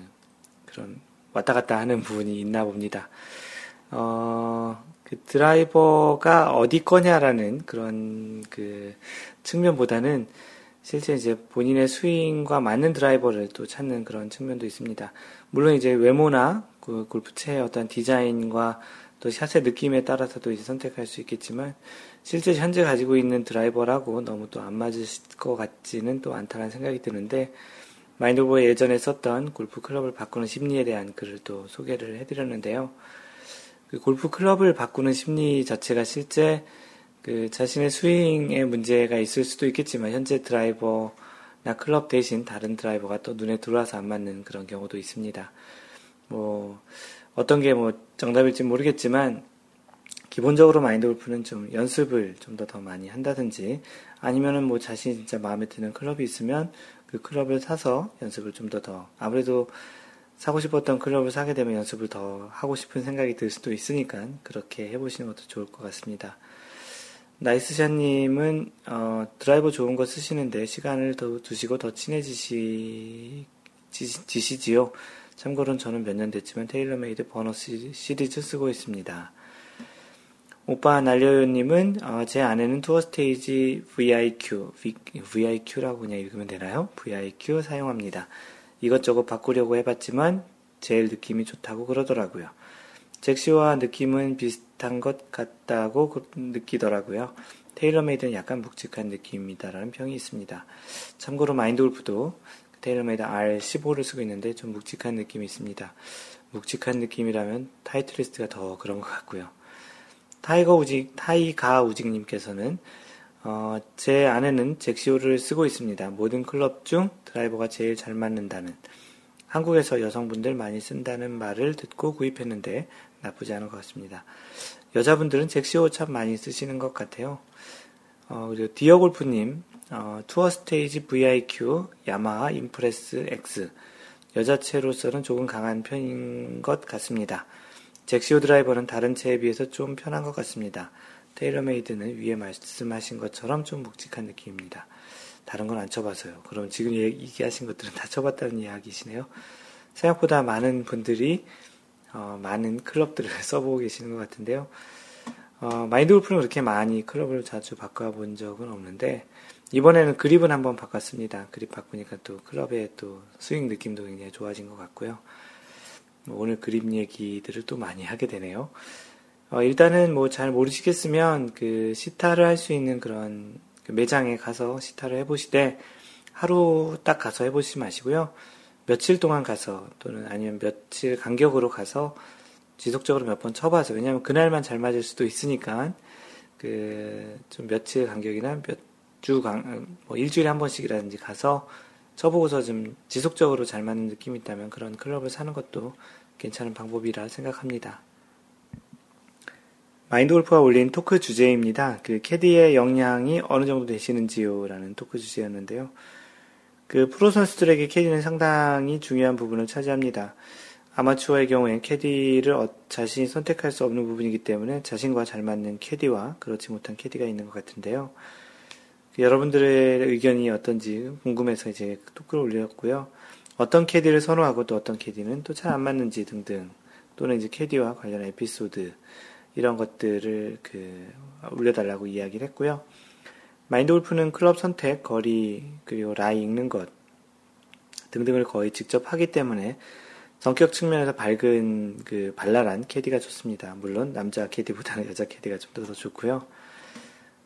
그런 왔다 갔다 하는 부분이 있나 봅니다. 어, 그 드라이버가 어디 거냐라는 그런 그 측면보다는 실제 이제 본인의 스윙과 맞는 드라이버를 또 찾는 그런 측면도 있습니다. 물론 이제 외모나 그 골프채의 어떤 디자인과 또 샷의 느낌에 따라서도 이제 선택할 수 있겠지만 실제 현재 가지고 있는 드라이버라고 너무 또 안 맞을 것 같지는 또 않다는 생각이 드는데 마인드보의 예전에 썼던 골프 클럽을 바꾸는 심리에 대한 글을 또 소개를 해드렸는데요. 그 골프 클럽을 바꾸는 심리 자체가 실제 그 자신의 스윙에 문제가 있을 수도 있겠지만 현재 드라이버나 클럽 대신 다른 드라이버가 또 눈에 들어와서 안 맞는 그런 경우도 있습니다. 뭐 어떤 게 뭐 정답일지 모르겠지만 기본적으로 마인드 골프는 좀 연습을 좀더더 많이 한다든지 아니면은 뭐 자신이 진짜 마음에 드는 클럽이 있으면 그 클럽을 사서 연습을 좀더더 아무래도 사고 싶었던 클럽을 사게 되면 연습을 더 하고 싶은 생각이 들 수도 있으니까 그렇게 해보시는 것도 좋을 것 같습니다. 나이스샷님은 어, 드라이버 좋은 거 쓰시는데 시간을 더 두시고 더 친해지시 지시지요. 참고로 저는 몇 년 됐지만 테일러메이드 버너 시리즈 쓰고 있습니다. 오빠 날려요님은 어, 제 아내는 투어 스테이지 VIQ, VIQ라고 그냥 읽으면 되나요? VIQ 사용합니다. 이것저것 바꾸려고 해봤지만 제일 느낌이 좋다고 그러더라고요. 젝시오와 느낌은 비슷한 것 같다고 느끼더라고요. 테일러메이드는 약간 묵직한 느낌이다라는 평이 있습니다. 참고로 마인드 골프도 테일러메이드 R15를 쓰고 있는데 좀 묵직한 느낌이 있습니다. 묵직한 느낌이라면 타이틀리스트가 더 그런 것 같고요. 타이거 우직, 타이가 우직님께서는 어, 제 아내는 젝시오를 쓰고 있습니다. 모든 클럽 중 드라이버가 제일 잘 맞는다는 한국에서 여성분들 많이 쓴다는 말을 듣고 구입했는데 나쁘지 않은 것 같습니다. 여자분들은 젝시오 참 많이 쓰시는 것 같아요. 어, 그리고 디어골프님, 어, 투어 스테이지 VIQ, 야마하 임프레스 X. 여자 채로서는 조금 강한 편인 것 같습니다. 젝시오 드라이버는 다른 채에 비해서 좀 편한 것 같습니다. 테일러메이드는 위에 말씀하신 것처럼 좀 묵직한 느낌입니다. 다른 건 안 쳐봐서요. 그럼 지금 얘기하신 것들은 다 쳐봤다는 이야기시네요. 생각보다 많은 분들이 어, 많은 클럽들을 (laughs) 써보고 계시는 것 같은데요. 어, 마인드 골프는 그렇게 많이 클럽을 자주 바꿔본 적은 없는데 이번에는 그립은 한번 바꿨습니다. 그립 바꾸니까 또 클럽의 또 스윙 느낌도 굉장히 좋아진 것 같고요. 오늘 그립 얘기들을 또 많이 하게 되네요. 어, 일단은 뭐 잘 모르시겠으면 그 시타를 할 수 있는 그런 그 매장에 가서 시타를 해보시되 하루 딱 가서 해보시지 마시고요. 며칠 동안 가서 또는 아니면 며칠 간격으로 가서 지속적으로 몇 번 쳐봐서 왜냐하면 그날만 잘 맞을 수도 있으니까 그 좀 며칠 간격이나 몇 주 간, 뭐 일주일에 한 번씩이라든지 가서 쳐보고서 좀 지속적으로 잘 맞는 느낌이 있다면 그런 클럽을 사는 것도 괜찮은 방법이라 생각합니다. 마인드 골프가 올린 talk 주제입니다. 그 캐디의 역량이 어느 정도 되시는지요? 라는 talk 주제였는데요. 그 프로 선수들에게 캐디는 상당히 중요한 부분을 차지합니다. 아마추어의 경우엔 캐디를 어, 자신이 선택할 수 없는 부분이기 때문에 자신과 잘 맞는 캐디와 그렇지 못한 캐디가 있는 것 같은데요. 그 여러분들의 의견이 어떤지 궁금해서 이제 talk를 올렸고요. 어떤 캐디를 선호하고 또 어떤 캐디는 또 잘 안 맞는지 등등 또는 이제 캐디와 관련한 에피소드 이런 것들을 그 올려달라고 이야기를 했고요. 마인드 골프는 클럽 선택, 거리, 그리고 라이 읽는 것 등등을 거의 직접 하기 때문에 성격 측면에서 밝은 그 발랄한 캐디가 좋습니다. 물론 남자 캐디보다는 (laughs) 여자 캐디가 좀 더 좋고요.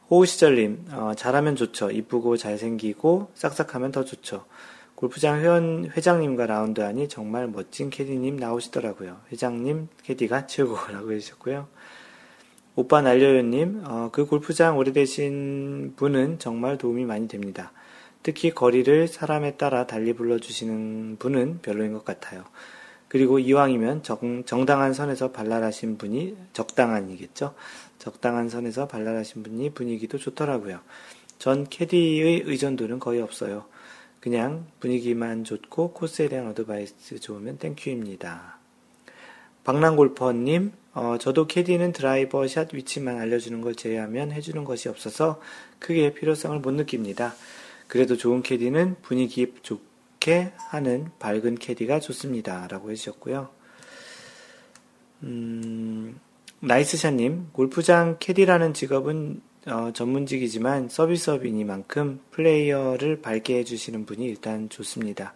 호우시절님, 어, 잘하면 좋죠. 이쁘고 잘생기고 싹싹하면 더 좋죠. 골프장 회원, 회장님과 라운드하니 정말 멋진 캐디님 나오시더라고요. 회장님 캐디가 최고라고 (laughs) 해주셨고요. 오빠 날려요님, 어, 그 골프장 오래되신 분은 정말 도움이 많이 됩니다. 특히 거리를 사람에 따라 달리 불러주시는 분은 별로인 것 같아요. 그리고 이왕이면 정, 정당한 선에서 발랄하신 분이 적당한이겠죠. 적당한 선에서 발랄하신 분이 분위기도 좋더라고요. 전 캐디의 의존도는 거의 없어요. 그냥 분위기만 좋고 코스에 대한 어드바이스 좋으면 thank you입니다. 박랑골퍼님, 어, 저도 캐디는 드라이버 샷 위치만 알려주는 걸 제외하면 해주는 것이 없어서 크게 필요성을 못 느낍니다. 그래도 좋은 캐디는 분위기 좋게 하는 밝은 캐디가 좋습니다. 라고 해주셨고요. 음, 나이스샷님, 골프장 캐디라는 직업은 어, 전문직이지만 서비스업이니만큼 플레이어를 밝게 해주시는 분이 일단 좋습니다.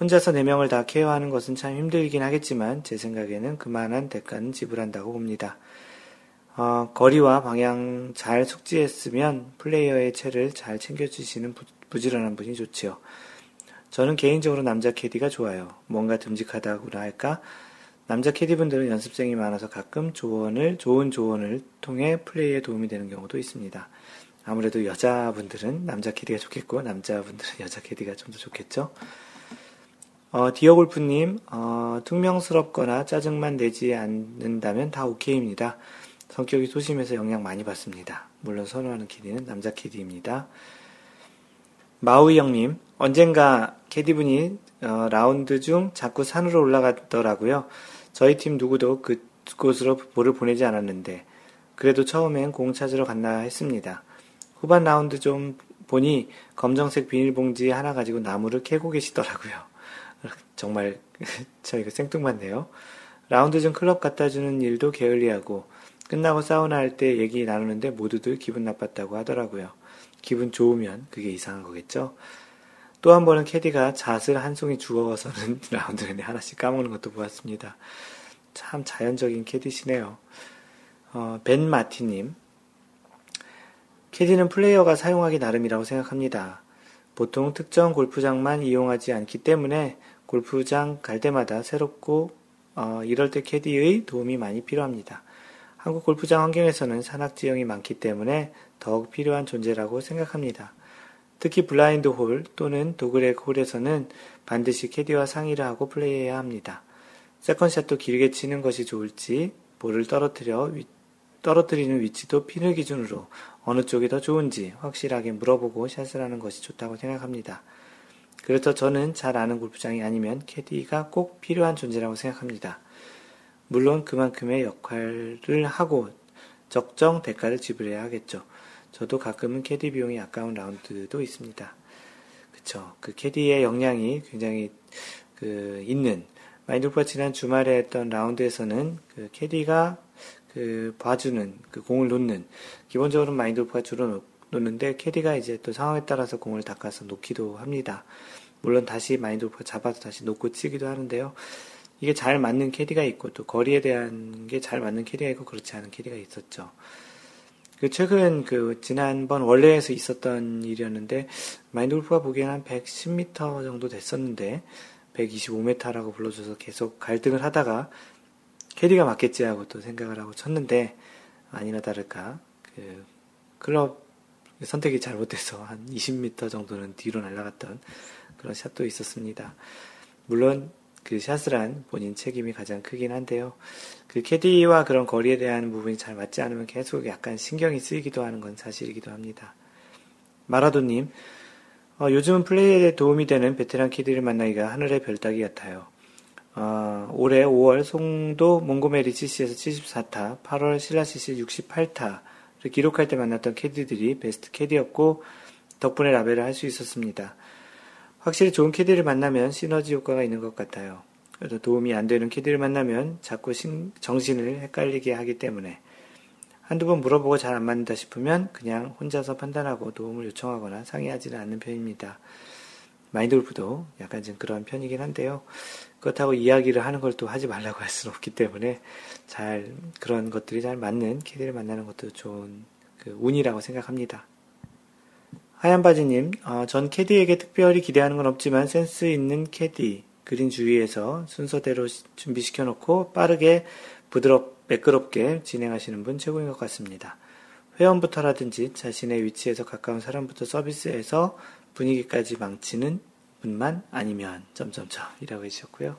혼자서 4명을 다 care하는 것은 참 힘들긴 하겠지만 제 생각에는 그만한 대가는 지불한다고 봅니다. 어, 거리와 방향 잘 숙지했으면 플레이어의 채를 잘 챙겨주시는 부, 부지런한 분이 좋지요. 저는 개인적으로 남자 캐디가 좋아요. 뭔가 듬직하다고나 할까? 남자 캐디분들은 연습생이 많아서 가끔 조언을, 좋은 조언을 통해 플레이에 도움이 되는 경우도 있습니다. 아무래도 여자분들은 남자 캐디가 좋겠고, 남자분들은 (laughs) 여자 캐디가 좀 더 좋겠죠? 어, 디어골프님, 어, 퉁명스럽거나 짜증만 내지 않는다면 다 오케이입니다. 성격이 소심해서 영향 많이 받습니다. 물론 선호하는 캐디는 남자 캐디입니다. 마우이 형님, 언젠가 캐디분이 어, 라운드 중 자꾸 산으로 올라갔더라고요. 저희 팀 누구도 그곳으로 볼을 보내지 않았는데, 그래도 처음엔 공 찾으러 갔나 했습니다. 후반 라운드 좀 보니 검정색 비닐봉지 하나 가지고 나무를 캐고 계시더라고요. (laughs) 정말 (laughs) 저희가 생뚱맞네요. 라운드 중 클럽 갖다 주는 일도 게을리하고 끝나고 사우나 할 때 얘기 나누는데 모두들 기분 나빴다고 하더라고요. 기분 좋으면 그게 이상한 거겠죠? 또 한 번은 캐디가 잣을 한 송이 주워서는 라운드 내내 하나씩 까먹는 것도 보았습니다. 참 자연적인 캐디시네요. 어, 벤 마티님. 캐디는 플레이어가 사용하기 나름이라고 생각합니다. 보통 특정 골프장만 이용하지 않기 때문에 골프장 갈 때마다 새롭고 어, 이럴 때 캐디의 도움이 많이 필요합니다. 한국 골프장 환경에서는 산악 지형이 많기 때문에 더욱 필요한 존재라고 생각합니다. 특히 블라인드 홀 또는 dogleg 홀에서는 반드시 캐디와 상의를 하고 플레이해야 합니다. second shot도 길게 치는 것이 좋을지, 볼을 떨어뜨려 위, 떨어뜨리는 위치도 핀을 기준으로 어느 쪽이 더 좋은지 확실하게 물어보고 샷을 하는 것이 좋다고 생각합니다. 그래서 저는 잘 아는 골프장이 아니면 캐디가 꼭 필요한 존재라고 생각합니다. 물론 그만큼의 역할을 하고 적정 대가를 지불해야 하겠죠. 저도 가끔은 캐디 비용이 아까운 라운드도 있습니다. 그쵸. 그 캐디의 역량이 굉장히 그 있는 마인드골프가 지난 주말에 했던 라운드에서는 그 캐디가 그 봐주는 그 공을 놓는 기본적으로 마인드골프가 주로 놓는데 캐디가 이제 또 상황에 따라서 공을 닦아서 놓기도 합니다. 물론 다시 마인드골프가 잡아서 다시 놓고 치기도 하는데요. 이게 잘 맞는 캐디가 있고 또 거리에 대한 게 잘 맞는 캐디가 있고 그렇지 않은 캐디가 있었죠. 그 최근 그 지난번 원래에서 있었던 일이었는데 마인드골프가 보기에는 한 110m 정도 됐었는데 125m라고 불러줘서 계속 갈등을 하다가 캐디가 맞겠지 하고 또 생각을 하고 쳤는데 아니나 다를까 그 클럽 선택이 잘못돼서 한 20m 정도는 뒤로 날아갔던 그런 샷도 있었습니다. 물론 그 샷을 한 본인 책임이 가장 크긴 한데요. 그 캐디와 그런 거리에 대한 부분이 잘 맞지 않으면 계속 약간 신경이 쓰이기도 하는 건 사실이기도 합니다. 마라도님, 어, 요즘은 플레이에 도움이 되는 베테랑 캐디를 만나기가 하늘의 별따기 같아요. 어, 올해 5월 송도 몽고메리 CC에서 74타, 8월 신라 CC 68타를 기록할 때 만났던 캐디들이 베스트 캐디였고 덕분에 라베를 할 수 있었습니다. 확실히 좋은 캐디를 만나면 시너지 효과가 있는 것 같아요. 그래도 도움이 안 되는 캐디를 만나면 자꾸 신, 정신을 헷갈리게 하기 때문에 한두 번 물어보고 잘 안 맞는다 싶으면 그냥 혼자서 판단하고 도움을 요청하거나 상의하지는 않는 편입니다. 마인드 골프도 약간 좀 그런 편이긴 한데요. 그렇다고 이야기를 하는 걸 또 하지 말라고 할 수는 없기 때문에 잘 그런 것들이 잘 맞는 캐디를 만나는 것도 좋은 그 운이라고 생각합니다. 하얀 바지님, 어, 전 캐디에게 특별히 기대하는 건 없지만 센스 있는 캐디, 그린 주위에서 순서대로 준비시켜 놓고 빠르게 부드럽, 매끄럽게 진행하시는 분 최고인 것 같습니다. 회원부터라든지 자신의 위치에서 가까운 사람부터 서비스에서 분위기까지 망치는 분만 아니면 점점점 이라고 해주셨고요.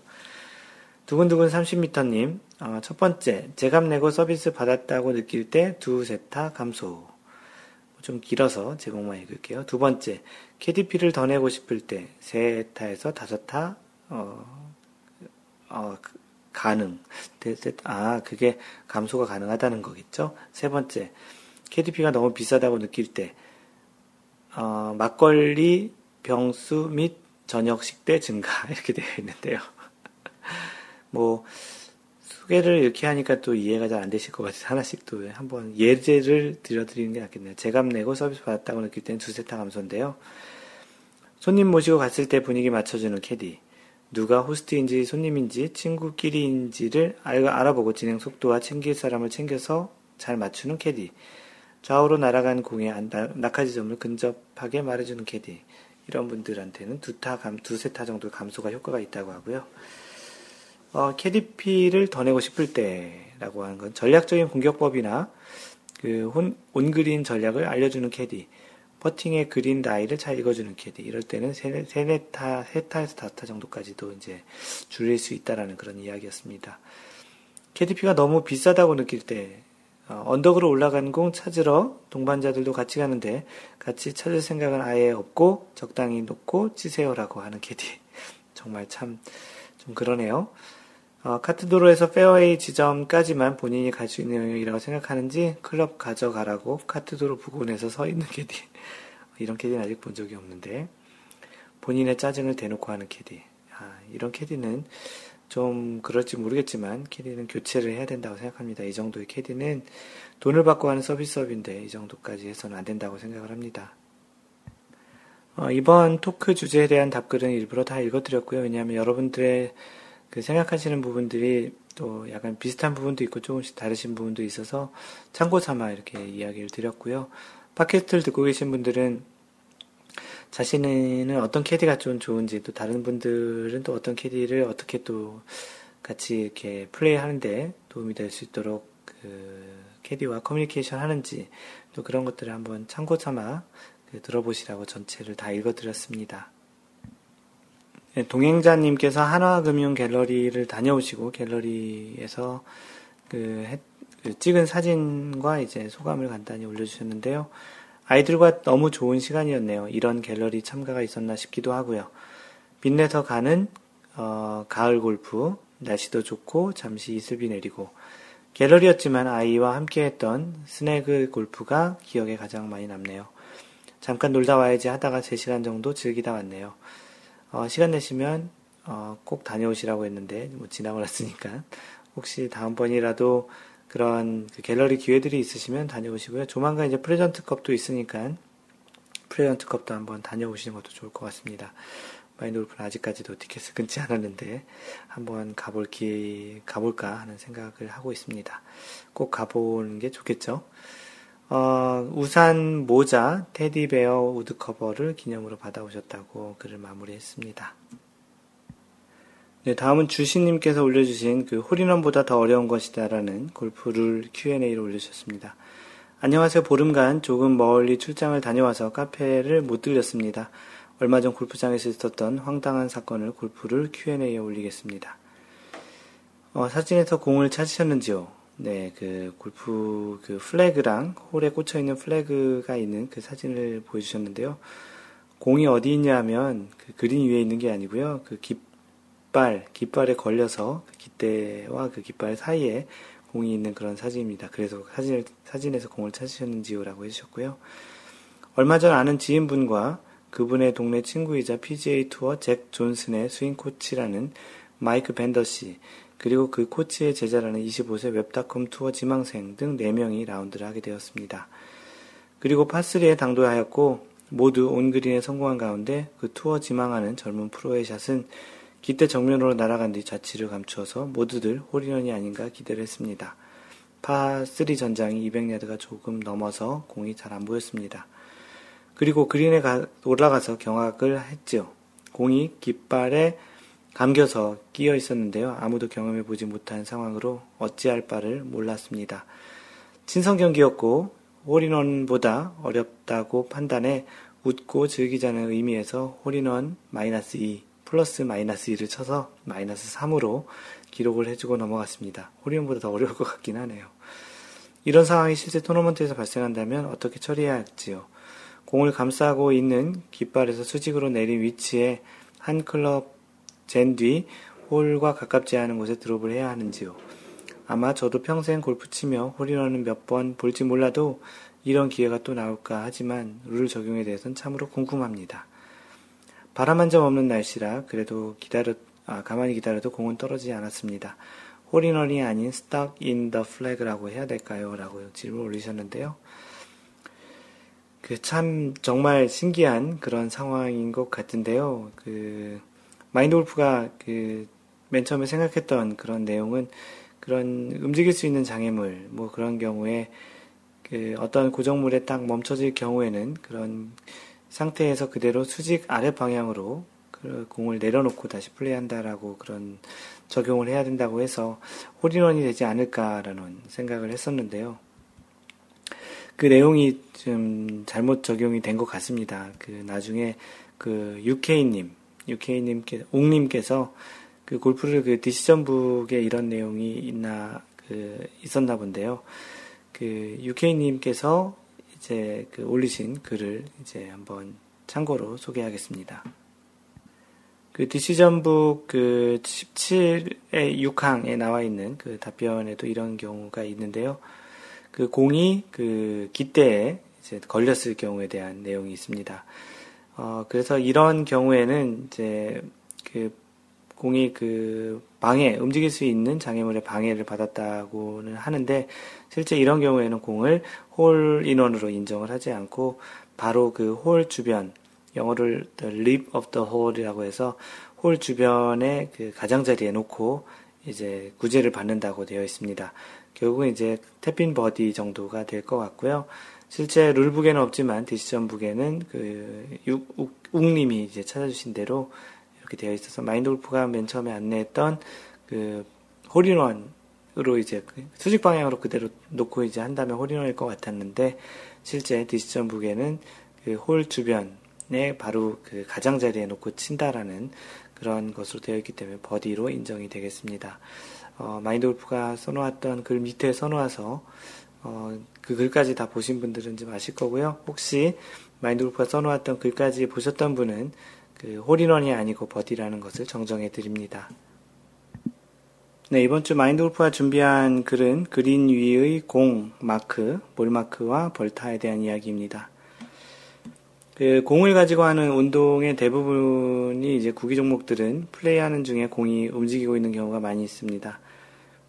두근두근 30m님 어, 첫 번째 제값 내고 서비스 받았다고 느낄 때 두 세 타 감소 좀 길어서 제목만 읽을게요. 두 번째 KDP를 더 내고 싶을 때 세 타에서 다섯 타 어, 어, 그, 가능 아 그게 감소가 가능하다는 거겠죠. 세 번째 KDP가 너무 비싸다고 느낄 때 어, 막걸리 병수 및 저녁 식대 증가 (laughs) 이렇게 되어 있는데요. 뭐 소개를 이렇게 하니까 또 이해가 잘 안 되실 것 같아서 하나씩 또 한번 예제를 들려드리는 게 낫겠네요. 제값 내고 서비스 받았다고 느낄 때는 두세 타 감소인데요. 손님 모시고 갔을 때 분위기 맞춰주는 캐디. 누가 호스트인지 손님인지 친구끼리인지를 알아보고 진행 속도와 챙길 사람을 챙겨서 잘 맞추는 캐디. 좌우로 날아간 공의 낙하지점을 근접하게 말해주는 캐디. 이런 분들한테는 두 타, 감, 두세 타 정도 감소가 효과가 있다고 하고요. 어, 캐디피를 더 내고 싶을 때라고 하는 건 전략적인 공격법이나 그 혼, 온그린 전략을 알려주는 캐디, 퍼팅의 그린 라이를 잘 읽어주는 캐디, 이럴 때는 세, 세네 타, 세 타에서 다섯 타 정도까지도 이제 줄일 수 있다라는 그런 이야기였습니다. 캐디피가 너무 비싸다고 느낄 때, 어, 언덕으로 올라간 공 찾으러 동반자들도 같이 가는데 같이 찾을 생각은 아예 없고 적당히 놓고 치세요라고 하는 캐디. (laughs) 정말 참 좀 그러네요. 어, 카트도로에서 페어웨이 지점까지만 본인이 갈 수 있는 영역이라고 생각하는지 클럽 가져가라고 카트도로 부근에서 서 있는 캐디. (laughs) 이런 캐디는 아직 본 적이 없는데 본인의 짜증을 대놓고 하는 캐디. 아, 이런 캐디는 좀 그럴지 모르겠지만 캐디는 교체를 해야 된다고 생각합니다. 이 정도의 캐디는 돈을 받고 하는 서비스업인데 이 정도까지 해서는 안 된다고 생각을 합니다. 어, 이번 토크 주제에 대한 답글은 일부러 다 읽어드렸고요. 왜냐하면 여러분들의 그 생각하시는 부분들이 또 약간 비슷한 부분도 있고 조금씩 다르신 부분도 있어서 참고 삼아 이렇게 이야기를 드렸고요. 팟캐스트를 듣고 계신 분들은 자신은 어떤 캐디가 좀 좋은지 또 다른 분들은 또 어떤 캐디를 어떻게 또 같이 이렇게 플레이 하는데 도움이 될 수 있도록 그 캐디와 커뮤니케이션 하는지 또 그런 것들을 한번 참고 삼아 그 들어보시라고 전체를 다 읽어드렸습니다. 네, 동행자님께서 한화금융 갤러리를 다녀오시고 갤러리에서 그, 그 찍은 사진과 이제 소감을 간단히 올려주셨는데요. 아이들과 너무 좋은 시간이었네요. 이런 갤러리 참가가 있었나 싶기도 하고요. 빛내서 가는 어, 가을 골프, 날씨도 좋고 잠시 이슬비 내리고 갤러리였지만 아이와 함께했던 스네그 골프가 기억에 가장 많이 남네요. 잠깐 놀다 와야지 하다가 3시간 정도 즐기다 왔네요. 어, 시간 내시면 어, 꼭 다녀오시라고 했는데 뭐 지나고 났으니까 혹시 다음번이라도 그런 그 갤러리 기회들이 있으시면 다녀오시고요. 조만간 이제 프레지던츠컵도 있으니까 프레지던츠컵도 한번 다녀오시는 것도 좋을 것 같습니다. 마인드 골프는 아직까지도 티켓을 끊지 않았는데 한번 가볼 기 가볼까 하는 생각을 하고 있습니다. 꼭 가보는 게 좋겠죠. 어, 우산, 모자, 테디베어 우드 커버를 기념으로 받아오셨다고 글을 마무리했습니다. 네, 다음은 주신님께서 올려주신 그 홀인원보다 더 어려운 것이다라는 골프 룰 Q&A를 올려주셨습니다. 안녕하세요. 보름간 조금 멀리 출장을 다녀와서 카페를 못 들렸습니다. 얼마 전 골프장에서 있었던 황당한 사건을 골프 룰 Q&A에 올리겠습니다. 어, 사진에서 공을 찾으셨는지요? 네, 그 골프 그 flag랑 홀에 꽂혀 있는 flag가 있는 그 사진을 보여주셨는데요. 공이 어디 있냐 하면 그 그린 위에 있는 게 아니고요. 그 깃, 깃발, 깃발에 걸려서 그 깃대와 그 깃발 사이에 공이 있는 그런 사진입니다. 그래서 사진을, 사진에서 공을 찾으셨는지요라고 해주셨고요. 얼마 전 아는 지인분과 그분의 동네 친구이자 PGA 투어 잭 존슨의 스윙 코치라는 마이크 벤더 씨, 그리고 그 코치의 제자라는 25세 웹닷컴 투어 지망생 등 4명이 라운드를 하게 되었습니다. 그리고 파3에 당도하였고, 모두 온그린에 성공한 가운데 그 투어 지망하는 젊은 프로의 샷은 기대 정면으로 날아간 뒤 자치를 감추어서 모두들 홀인원이 아닌가 기대를 했습니다. 파3 전장이 200야드가 조금 넘어서 공이 잘 안 보였습니다. 그리고 그린에 가, 올라가서 경악을 했지요. 공이 깃발에 감겨서 끼어 있었는데요. 아무도 경험해 보지 못한 상황으로 어찌할 바를 몰랐습니다. 친선 경기였고 홀인원보다 어렵다고 판단해 웃고 즐기자는 의미에서 홀인원 마이너스 2 플러스 마이너스 2를 쳐서 마이너스 3으로 기록을 해주고 넘어갔습니다. 홀인원보다 더 어려울 것 같긴 하네요. 이런 상황이 실제 토너먼트에서 발생한다면 어떻게 처리해야 할지요. 공을 감싸고 있는 깃발에서 수직으로 내린 위치에 한 클럽 젠뒤 홀과 가깝지 않은 곳에 드롭을 해야 하는지요. 아마 저도 평생 골프 치며 홀인원은 몇 번 볼지 몰라도 이런 기회가 또 나올까 하지만 룰 적용에 대해서는 참으로 궁금합니다. 바람 한 점 없는 날씨라 그래도 기다려, 아, 가만히 기다려도 공은 떨어지지 않았습니다. 홀인원이 아닌 in the flag라고 해야 될까요? 라고 질문 올리셨는데요. 그 참 정말 신기한 그런 상황인 것 같은데요. 그 마인드 골프가 그 맨 처음에 생각했던 그런 내용은 그런 움직일 수 있는 장애물 뭐 그런 경우에 그 어떤 고정물에 딱 멈춰질 경우에는 그런 상태에서 그대로 수직 아래 방향으로 그 공을 내려놓고 다시 플레이한다라고 그런 적용을 해야 된다고 해서 홀인원이 되지 않을까라는 생각을 했었는데요. 그 내용이 좀 잘못 적용이 된 것 같습니다. 그 나중에 그 UK님, UK님께, 옥님께서 그 골프를 그 디시전북에 이런 내용이 있나, 그, 있었나 본데요. 그 UK님께서 이제 그 올리신 글을 이제 한번 참고로 소개하겠습니다. 그 디시전북 그 17의 6항에 나와 있는 그 답변에도 이런 경우가 있는데요. 그 공이 그 기대에 이제 걸렸을 경우에 대한 내용이 있습니다. 어, 그래서 이런 경우에는 이제 그 공이 그 방해, 움직일 수 있는 장애물의 방해를 받았다고는 하는데 실제 이런 경우에는 공을 홀 인원으로 인정을 하지 않고 바로 그 홀 주변, 영어로 the lip of the hole이라고 해서 홀 주변에 그 가장자리에 놓고 이제 구제를 받는다고 되어 있습니다. 결국은 이제 tap-in 버디 정도가 될 것 같고요. 실제 rule book에는 없지만 decision book에는 그 욱님이 이제 찾아주신 대로 이렇게 되어 있어서 마인드 골프가 맨 처음에 안내했던 그 홀인원으로 이제 그 수직 방향으로 그대로 놓고 이제 한다면 홀인원일 것 같았는데 실제 decision book에는 그 홀 주변에 바로 그 가장자리에 놓고 친다라는 그런 것으로 되어 있기 때문에 버디로 인정이 되겠습니다. 어, 마인드 골프가 써놓았던 글 밑에 써놓아서 어, 그 글까지 다 보신 분들은 좀 아실 거고요. 혹시 마인드 골프가 써놓았던 글까지 보셨던 분은 그 홀인원이 아니고 버디라는 것을 정정해 드립니다. 네, 이번 주 마인드 골프가 준비한 글은 그린 위의 공 마크, 볼 마크와 벌타에 대한 이야기입니다. 그 공을 가지고 하는 운동의 대부분이 이제 구기 종목들은 플레이하는 중에 공이 움직이고 있는 경우가 많이 있습니다.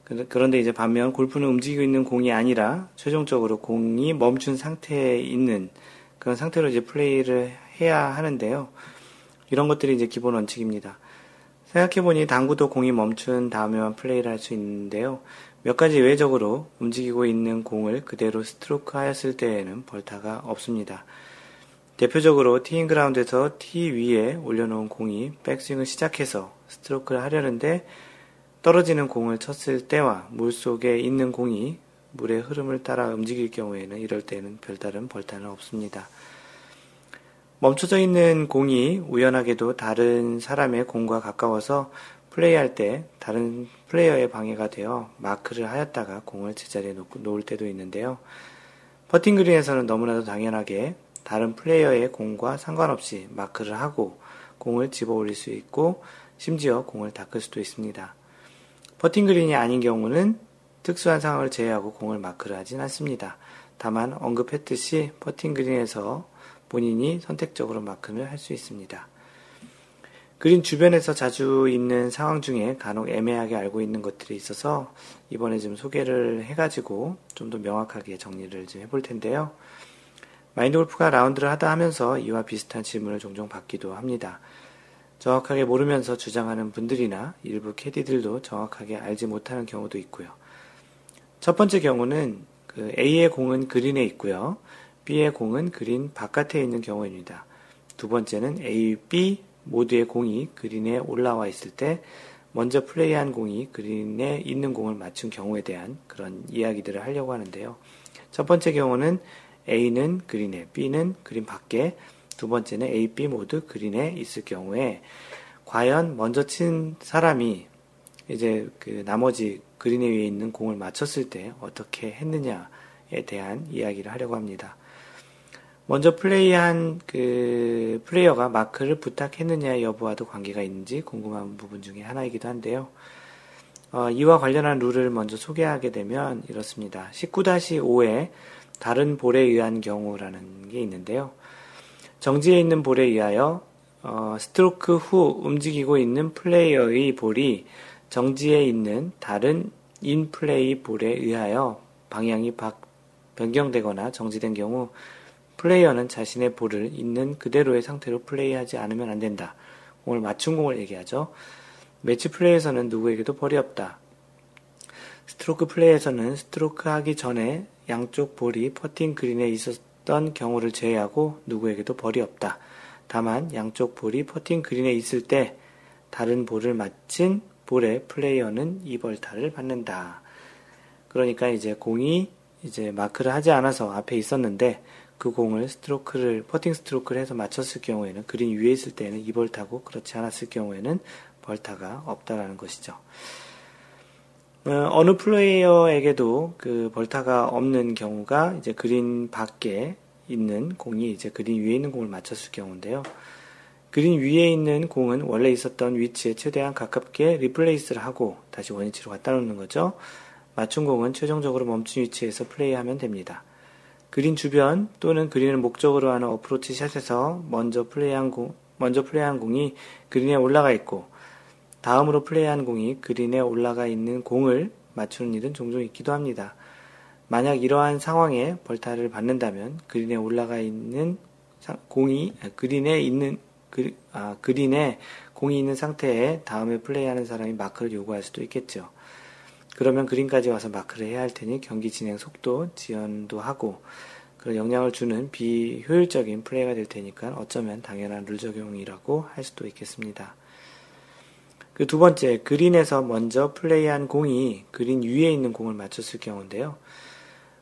그런데 이제 반면 골프는 움직이고 있는 공이 아니라 최종적으로 공이 멈춘 상태에 있는 그런 상태로 이제 플레이를 해야 하는데요. 이런 것들이 이제 기본 원칙입니다. 생각해보니 당구도 공이 멈춘 다음에만 플레이를 할 수 있는데요. 몇 가지 외적으로 움직이고 있는 공을 그대로 스트로크 하였을 때에는 벌타가 없습니다. 대표적으로 teeing ground에서 티 위에 올려놓은 공이 백스윙을 시작해서 스트로크를 하려는데 떨어지는 공을 쳤을 때와 물 속에 있는 공이 물의 흐름을 따라 움직일 경우에는 이럴 때는 별다른 벌타는 없습니다. 멈춰져 있는 공이 우연하게도 다른 사람의 공과 가까워서 플레이할 때 다른 플레이어의 방해가 되어 마크를 하였다가 공을 제자리에 놓을 때도 있는데요. 퍼팅 그린에서는 너무나도 당연하게 다른 플레이어의 공과 상관없이 마크를 하고 공을 집어 올릴 수 있고 심지어 공을 닦을 수도 있습니다. 퍼팅 그린이 아닌 경우는 특수한 상황을 제외하고 공을 마크를 하진 않습니다. 다만 언급했듯이 퍼팅 그린에서 본인이 선택적으로 마크를 할 수 있습니다. 그린 주변에서 자주 있는 상황 중에 간혹 애매하게 알고 있는 것들이 있어서 이번에 좀 소개를 해가지고 좀 더 명확하게 정리를 좀 해볼 텐데요. 마인드 골프가 라운드를 하다 하면서 이와 비슷한 질문을 종종 받기도 합니다. 정확하게 모르면서 주장하는 분들이나 일부 캐디들도 정확하게 알지 못하는 경우도 있고요. 첫 번째 경우는 그 A의 공은 그린에 있고요. B의 공은 그린 바깥에 있는 경우입니다. 두 번째는 A, B 모두의 공이 그린에 올라와 있을 때 먼저 플레이한 공이 그린에 있는 공을 맞춘 경우에 대한 그런 이야기들을 하려고 하는데요. 첫 번째 경우는 A는 그린에, B는 그린 밖에, 두 번째는 A, B 모두 그린에 있을 경우에 과연 먼저 친 사람이 이제 그 나머지 그린 위에 있는 공을 맞췄을 때 어떻게 했느냐에 대한 이야기를 하려고 합니다. 먼저 플레이한 그 플레이어가 마크를 부탁했느냐 여부와도 관계가 있는지 궁금한 부분 중에 하나이기도 한데요. 어, 이와 관련한 룰을 먼저 소개하게 되면 이렇습니다. 19-5에 다른 볼에 의한 경우라는 게 있는데요. 정지에 있는 볼에 의하여 어, 스트로크 후 움직이고 있는 플레이어의 볼이 정지에 있는 다른 인플레이 볼에 의하여 방향이 변경되거나 정지된 경우 플레이어는 자신의 볼을 있는 그대로의 상태로 플레이하지 않으면 안 된다. 공을 맞춘 공을 얘기하죠. 매치 플레이에서는 누구에게도 벌이 없다. 스트로크 플레이에서는 스트로크 하기 전에 양쪽 볼이 퍼팅 그린에 있었던 경우를 제외하고 누구에게도 벌이 없다. 다만 양쪽 볼이 퍼팅 그린에 있을 때 다른 볼을 맞힌 볼의 플레이어는 이 벌타를 받는다. 그러니까 이제 공이 이제 마크를 하지 않아서 앞에 있었는데 그 공을 스트로크를 퍼팅 스트로크를 해서 맞췄을 경우에는 그린 위에 있을 때는 이 벌타고 그렇지 않았을 경우에는 벌타가 없다라는 것이죠. 어, 느 플레이어에게도 그 벌타가 없는 경우가 이제 그린 밖에 있는 공이 이제 그린 위에 있는 공을 맞췄을 경우인데요. 그린 위에 있는 공은 원래 있었던 위치에 최대한 가깝게 replace를 하고 다시 원위치로 갖다 놓는 거죠. 맞춘 공은 최종적으로 멈춘 위치에서 플레이하면 됩니다. 그린 주변 또는 그린을 목적으로 하는 어프로치 샷에서 먼저 플레이한 공, 먼저 플레이한 공이 그린에 올라가 있고 다음으로 플레이한 공이 그린에 올라가 있는 공을 맞추는 일은 종종 있기도 합니다. 만약 이러한 상황에 벌타를 받는다면 그린에 올라가 있는 공이 아, 그린에 있는 그, 아, 그린에 공이 있는 상태에 다음에 플레이하는 사람이 마크를 요구할 수도 있겠죠. 그러면 그린까지 와서 마크를 해야 할 테니 경기 진행 속도 지연도 하고 그런 영향을 주는 비효율적인 플레이가 될 테니까 어쩌면 당연한 룰 적용이라고 할 수도 있겠습니다. 그 두 번째, 그린에서 먼저 플레이한 공이 그린 위에 있는 공을 맞췄을 경우인데요.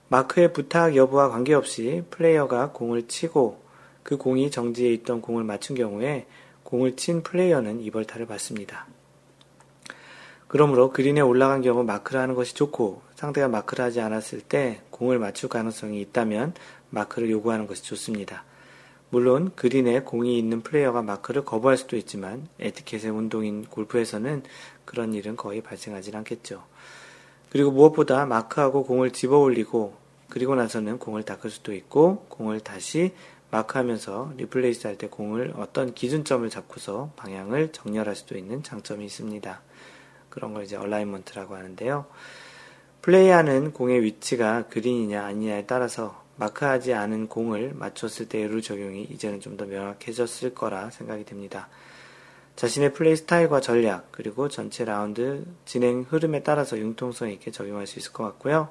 마크의 부탁 여부와 관계없이 플레이어가 공을 치고 그 공이 정지해 있던 공을 맞춘 경우에 공을 친 플레이어는 이벌타를 받습니다. 그러므로 그린에 올라간 경우 마크를 하는 것이 좋고 상대가 마크를 하지 않았을 때 공을 맞출 가능성이 있다면 마크를 요구하는 것이 좋습니다. 물론 그린에 공이 있는 플레이어가 마크를 거부할 수도 있지만 에티켓의 운동인 골프에서는 그런 일은 거의 발생하지 않겠죠. 그리고 무엇보다 마크하고 공을 집어 올리고 그리고 나서는 공을 닦을 수도 있고 공을 다시 마크하면서 replace 할 때 공을 어떤 기준점을 잡고서 방향을 정렬할 수도 있는 장점이 있습니다. 그런 걸 이제 alignment라고 하는데요. 플레이하는 공의 위치가 그린이냐 아니냐에 따라서 마크하지 않은 공을 맞췄을 때의 룰 적용이 이제는 좀 더 명확해졌을 거라 생각이 됩니다. 자신의 플레이 스타일과 전략, 그리고 전체 라운드 진행 흐름에 따라서 융통성 있게 적용할 수 있을 것 같고요.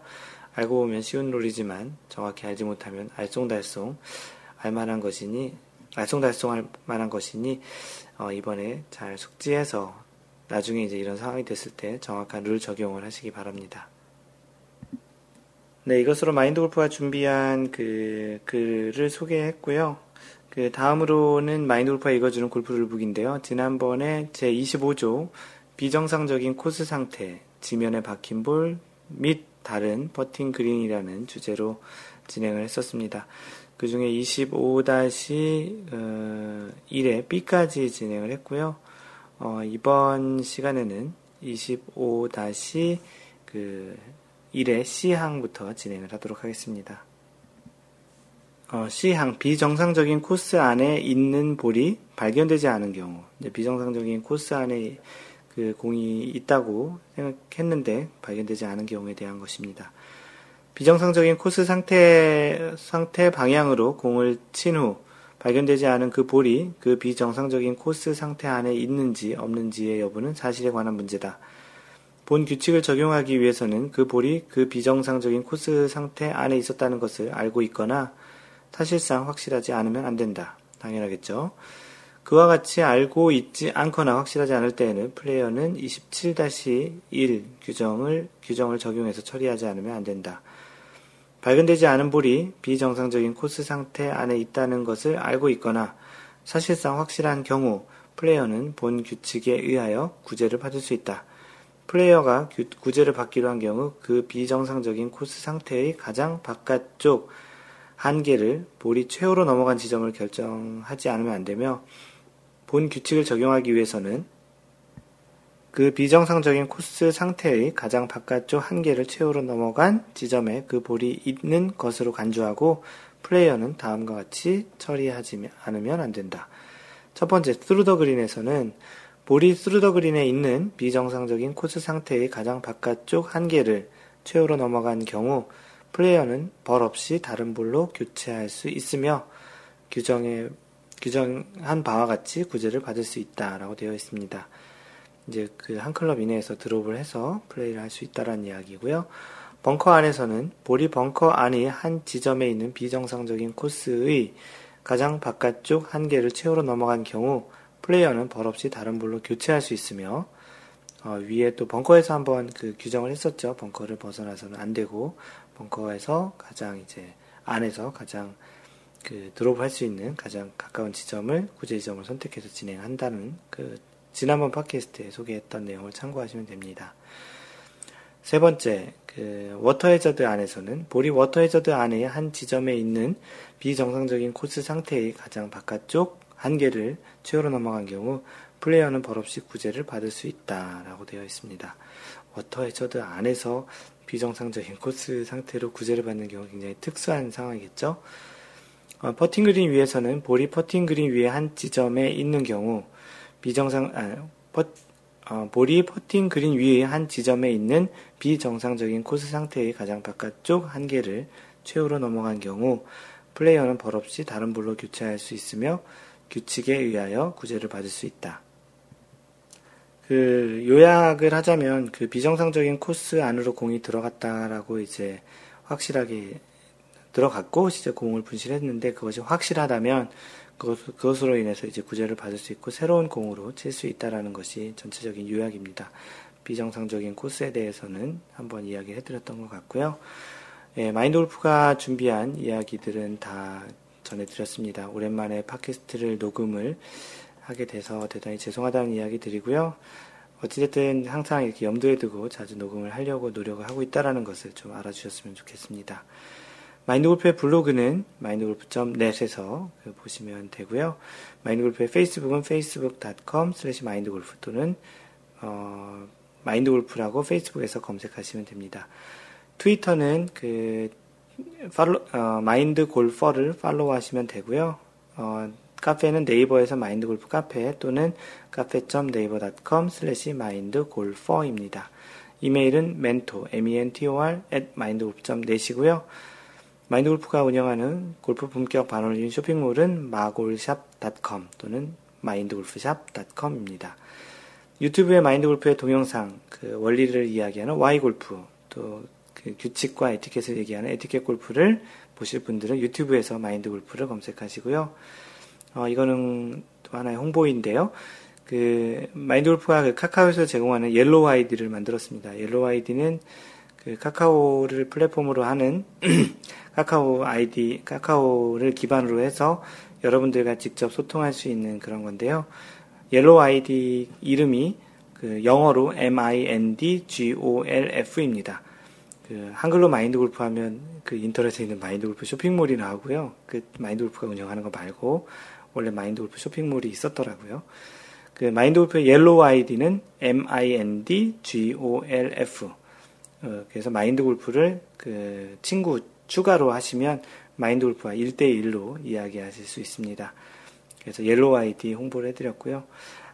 알고 보면 쉬운 룰이지만 정확히 알지 못하면 알쏭달쏭 알만한 것이니 알쏭달쏭 할 만한 것이니 어, 이번에 잘 숙지해서 나중에 이제 이런 상황이 됐을 때 정확한 룰 적용을 하시기 바랍니다. 네, 이것으로 마인드 골프가 준비한 그 글을 소개했고요. 그 다음으로는 마인드 골프가 읽어주는 골프 룰북인데요. 지난번에 제 25조 비정상적인 코스 상태, 지면에 박힌 볼 및 다른 퍼팅 그린이라는 주제로 진행을 했었습니다. 그 중에 25-1에 B까지 진행을 했고요. 어, 이번 시간에는 25-그 1의 C항부터 진행을 하도록 하겠습니다. 어, C항, 비정상적인 코스 안에 있는 볼이 발견되지 않은 경우, 비정상적인 코스 안에 그 공이 있다고 생각했는데 발견되지 않은 경우에 대한 것입니다. 비정상적인 코스 상태, 상태 방향으로 공을 친 후 발견되지 않은 그 볼이 그 비정상적인 코스 상태 안에 있는지 없는지의 여부는 사실에 관한 문제다. 본 규칙을 적용하기 위해서는 그 볼이 그 비정상적인 코스 상태 안에 있었다는 것을 알고 있거나 사실상 확실하지 않으면 안 된다. 당연하겠죠. 그와 같이 알고 있지 않거나 확실하지 않을 때에는 플레이어는 27-1 규정을, 규정을 적용해서 처리하지 않으면 안 된다. 발견되지 않은 볼이 비정상적인 코스 상태 안에 있다는 것을 알고 있거나 사실상 확실한 경우 플레이어는 본 규칙에 의하여 구제를 받을 수 있다. 플레이어가 구제를 받기로 한 경우 그 비정상적인 코스 상태의 가장 바깥쪽 한계를 볼이 최후로 넘어간 지점을 결정하지 않으면 안 되며 본 규칙을 적용하기 위해서는 그 비정상적인 코스 상태의 가장 바깥쪽 한계를 최후로 넘어간 지점에 그 볼이 있는 것으로 간주하고 플레이어는 다음과 같이 처리하지 않으면 안 된다. 첫 번째, through the green에서는 볼이 through the green에 있는 비정상적인 코스 상태의 가장 바깥쪽 한계를 최후로 넘어간 경우 플레이어는 벌 없이 다른 볼로 교체할 수 있으며 규정에 규정한 바와 같이 구제를 받을 수 있다라고 되어 있습니다. 이제 그 한 클럽 이내에서 드롭을 해서 플레이를 할 수 있다라는 이야기고요. 벙커 안에서는 볼이 벙커 안의 한 지점에 있는 비정상적인 코스의 가장 바깥쪽 한계를 채우러 넘어간 경우 플레이어는 벌없이 다른 볼로 교체할 수 있으며 어, 위에 또 벙커에서 한번 그 규정을 했었죠. 벙커를 벗어나서는 안 되고 벙커에서 가장 이제 안에서 가장 그 드롭 할 수 있는 가장 가까운 지점을 구제 지점을 선택해서 진행한다는 그 지난번 팟캐스트에 소개했던 내용을 참고하시면 됩니다. 세 번째, 그 워터 해저드 안에서는 볼이 워터 해저드 안의 한 지점에 있는 비정상적인 코스 상태의 가장 바깥쪽 한계를 최후로 넘어간 경우 플레이어는 벌없이 구제를 받을 수 있다라고 되어 있습니다. 워터 해저드 안에서 비정상적인 코스 상태로 구제를 받는 경우 굉장히 특수한 상황이겠죠. 어, 퍼팅 그린 위에서는 볼이 퍼팅 그린 위에 한 지점에 있는 경우 비정상 아, 퍼, 어, 볼이 퍼팅 그린 위에 한 지점에 있는 비정상적인 코스 상태의 가장 바깥쪽 한계를 최후로 넘어간 경우 플레이어는 벌없이 다른 볼로 교체할 수 있으며 규칙에 의하여 구제를 받을 수 있다. 그 요약을 하자면 그 비정상적인 코스 안으로 공이 들어갔다라고 이제 확실하게 들어갔고 진짜 공을 분실했는데 그것이 확실하다면 그것, 그것으로 인해서 이제 구제를 받을 수 있고 새로운 공으로 칠 수 있다라는 것이 전체적인 요약입니다. 비정상적인 코스에 대해서는 한번 이야기 해드렸던 것 같고요. 예, 마인드 골프가 준비한 이야기들은 다 전해드렸습니다. 오랜만에 팟캐스트를 녹음을 하게 돼서 대단히 죄송하다는 이야기 드리고요. 어찌됐든 항상 이렇게 염두에 두고 자주 녹음을 하려고 노력을 하고 있다라는 것을 좀 알아주셨으면 좋겠습니다. 마인드골프의 블로그는 마인드골프.net에서 보시면 되고요. 마인드골프의 페이스북은 facebook.com slash 마인드골프 또는 어, 마인드골프라고 페이스북에서 검색하시면 됩니다. 트위터는 그 팔로, 어, 마인드 골퍼를 팔로우하시면 되고요. 어, 카페는 네이버에서 마인드 골프 카페 또는 cafe.naver.com slash 마인드 골퍼입니다. 이메일은 mentor, m-e-n-t-o-r at mindgolf.net이고요. 마인드골프가 운영하는 골프 품격 반올림 쇼핑몰은 마골샵.com 또는 마인드골프샵.com입니다. 유튜브의 마인드골프의 동영상, 그 원리를 이야기하는 Y골프, 또 그 규칙과 에티켓을 얘기하는 에티켓 골프를 보실 분들은 유튜브에서 마인드 골프를 검색하시고요. 어, 이거는 또 하나의 홍보인데요. 그 마인드 골프가 그 카카오에서 제공하는 옐로우 아이디를 만들었습니다. 옐로우 아이디는 그 카카오를 플랫폼으로 하는 (clears throat) 카카오 아이디, 카카오를 기반으로 해서 여러분들과 직접 소통할 수 있는 그런 건데요. 옐로우 아이디 이름이 그 영어로 M-I-N-D-G-O-L-F입니다. 그 한글로 마인드 골프 하면 그 인터넷에 있는 마인드 골프 쇼핑몰이 나오고요. 그 마인드 골프가 운영하는 거 말고 원래 마인드 골프 쇼핑몰이 있었더라고요. 그 마인드 골프의 Yellow ID는 M-I-N-D-G-O-L-F. 어, 그래서 마인드 골프를 그 친구 추가로 하시면 마인드 골프와 1대1로 이야기하실 수 있습니다. 그래서 Yellow ID 홍보를 해드렸고요.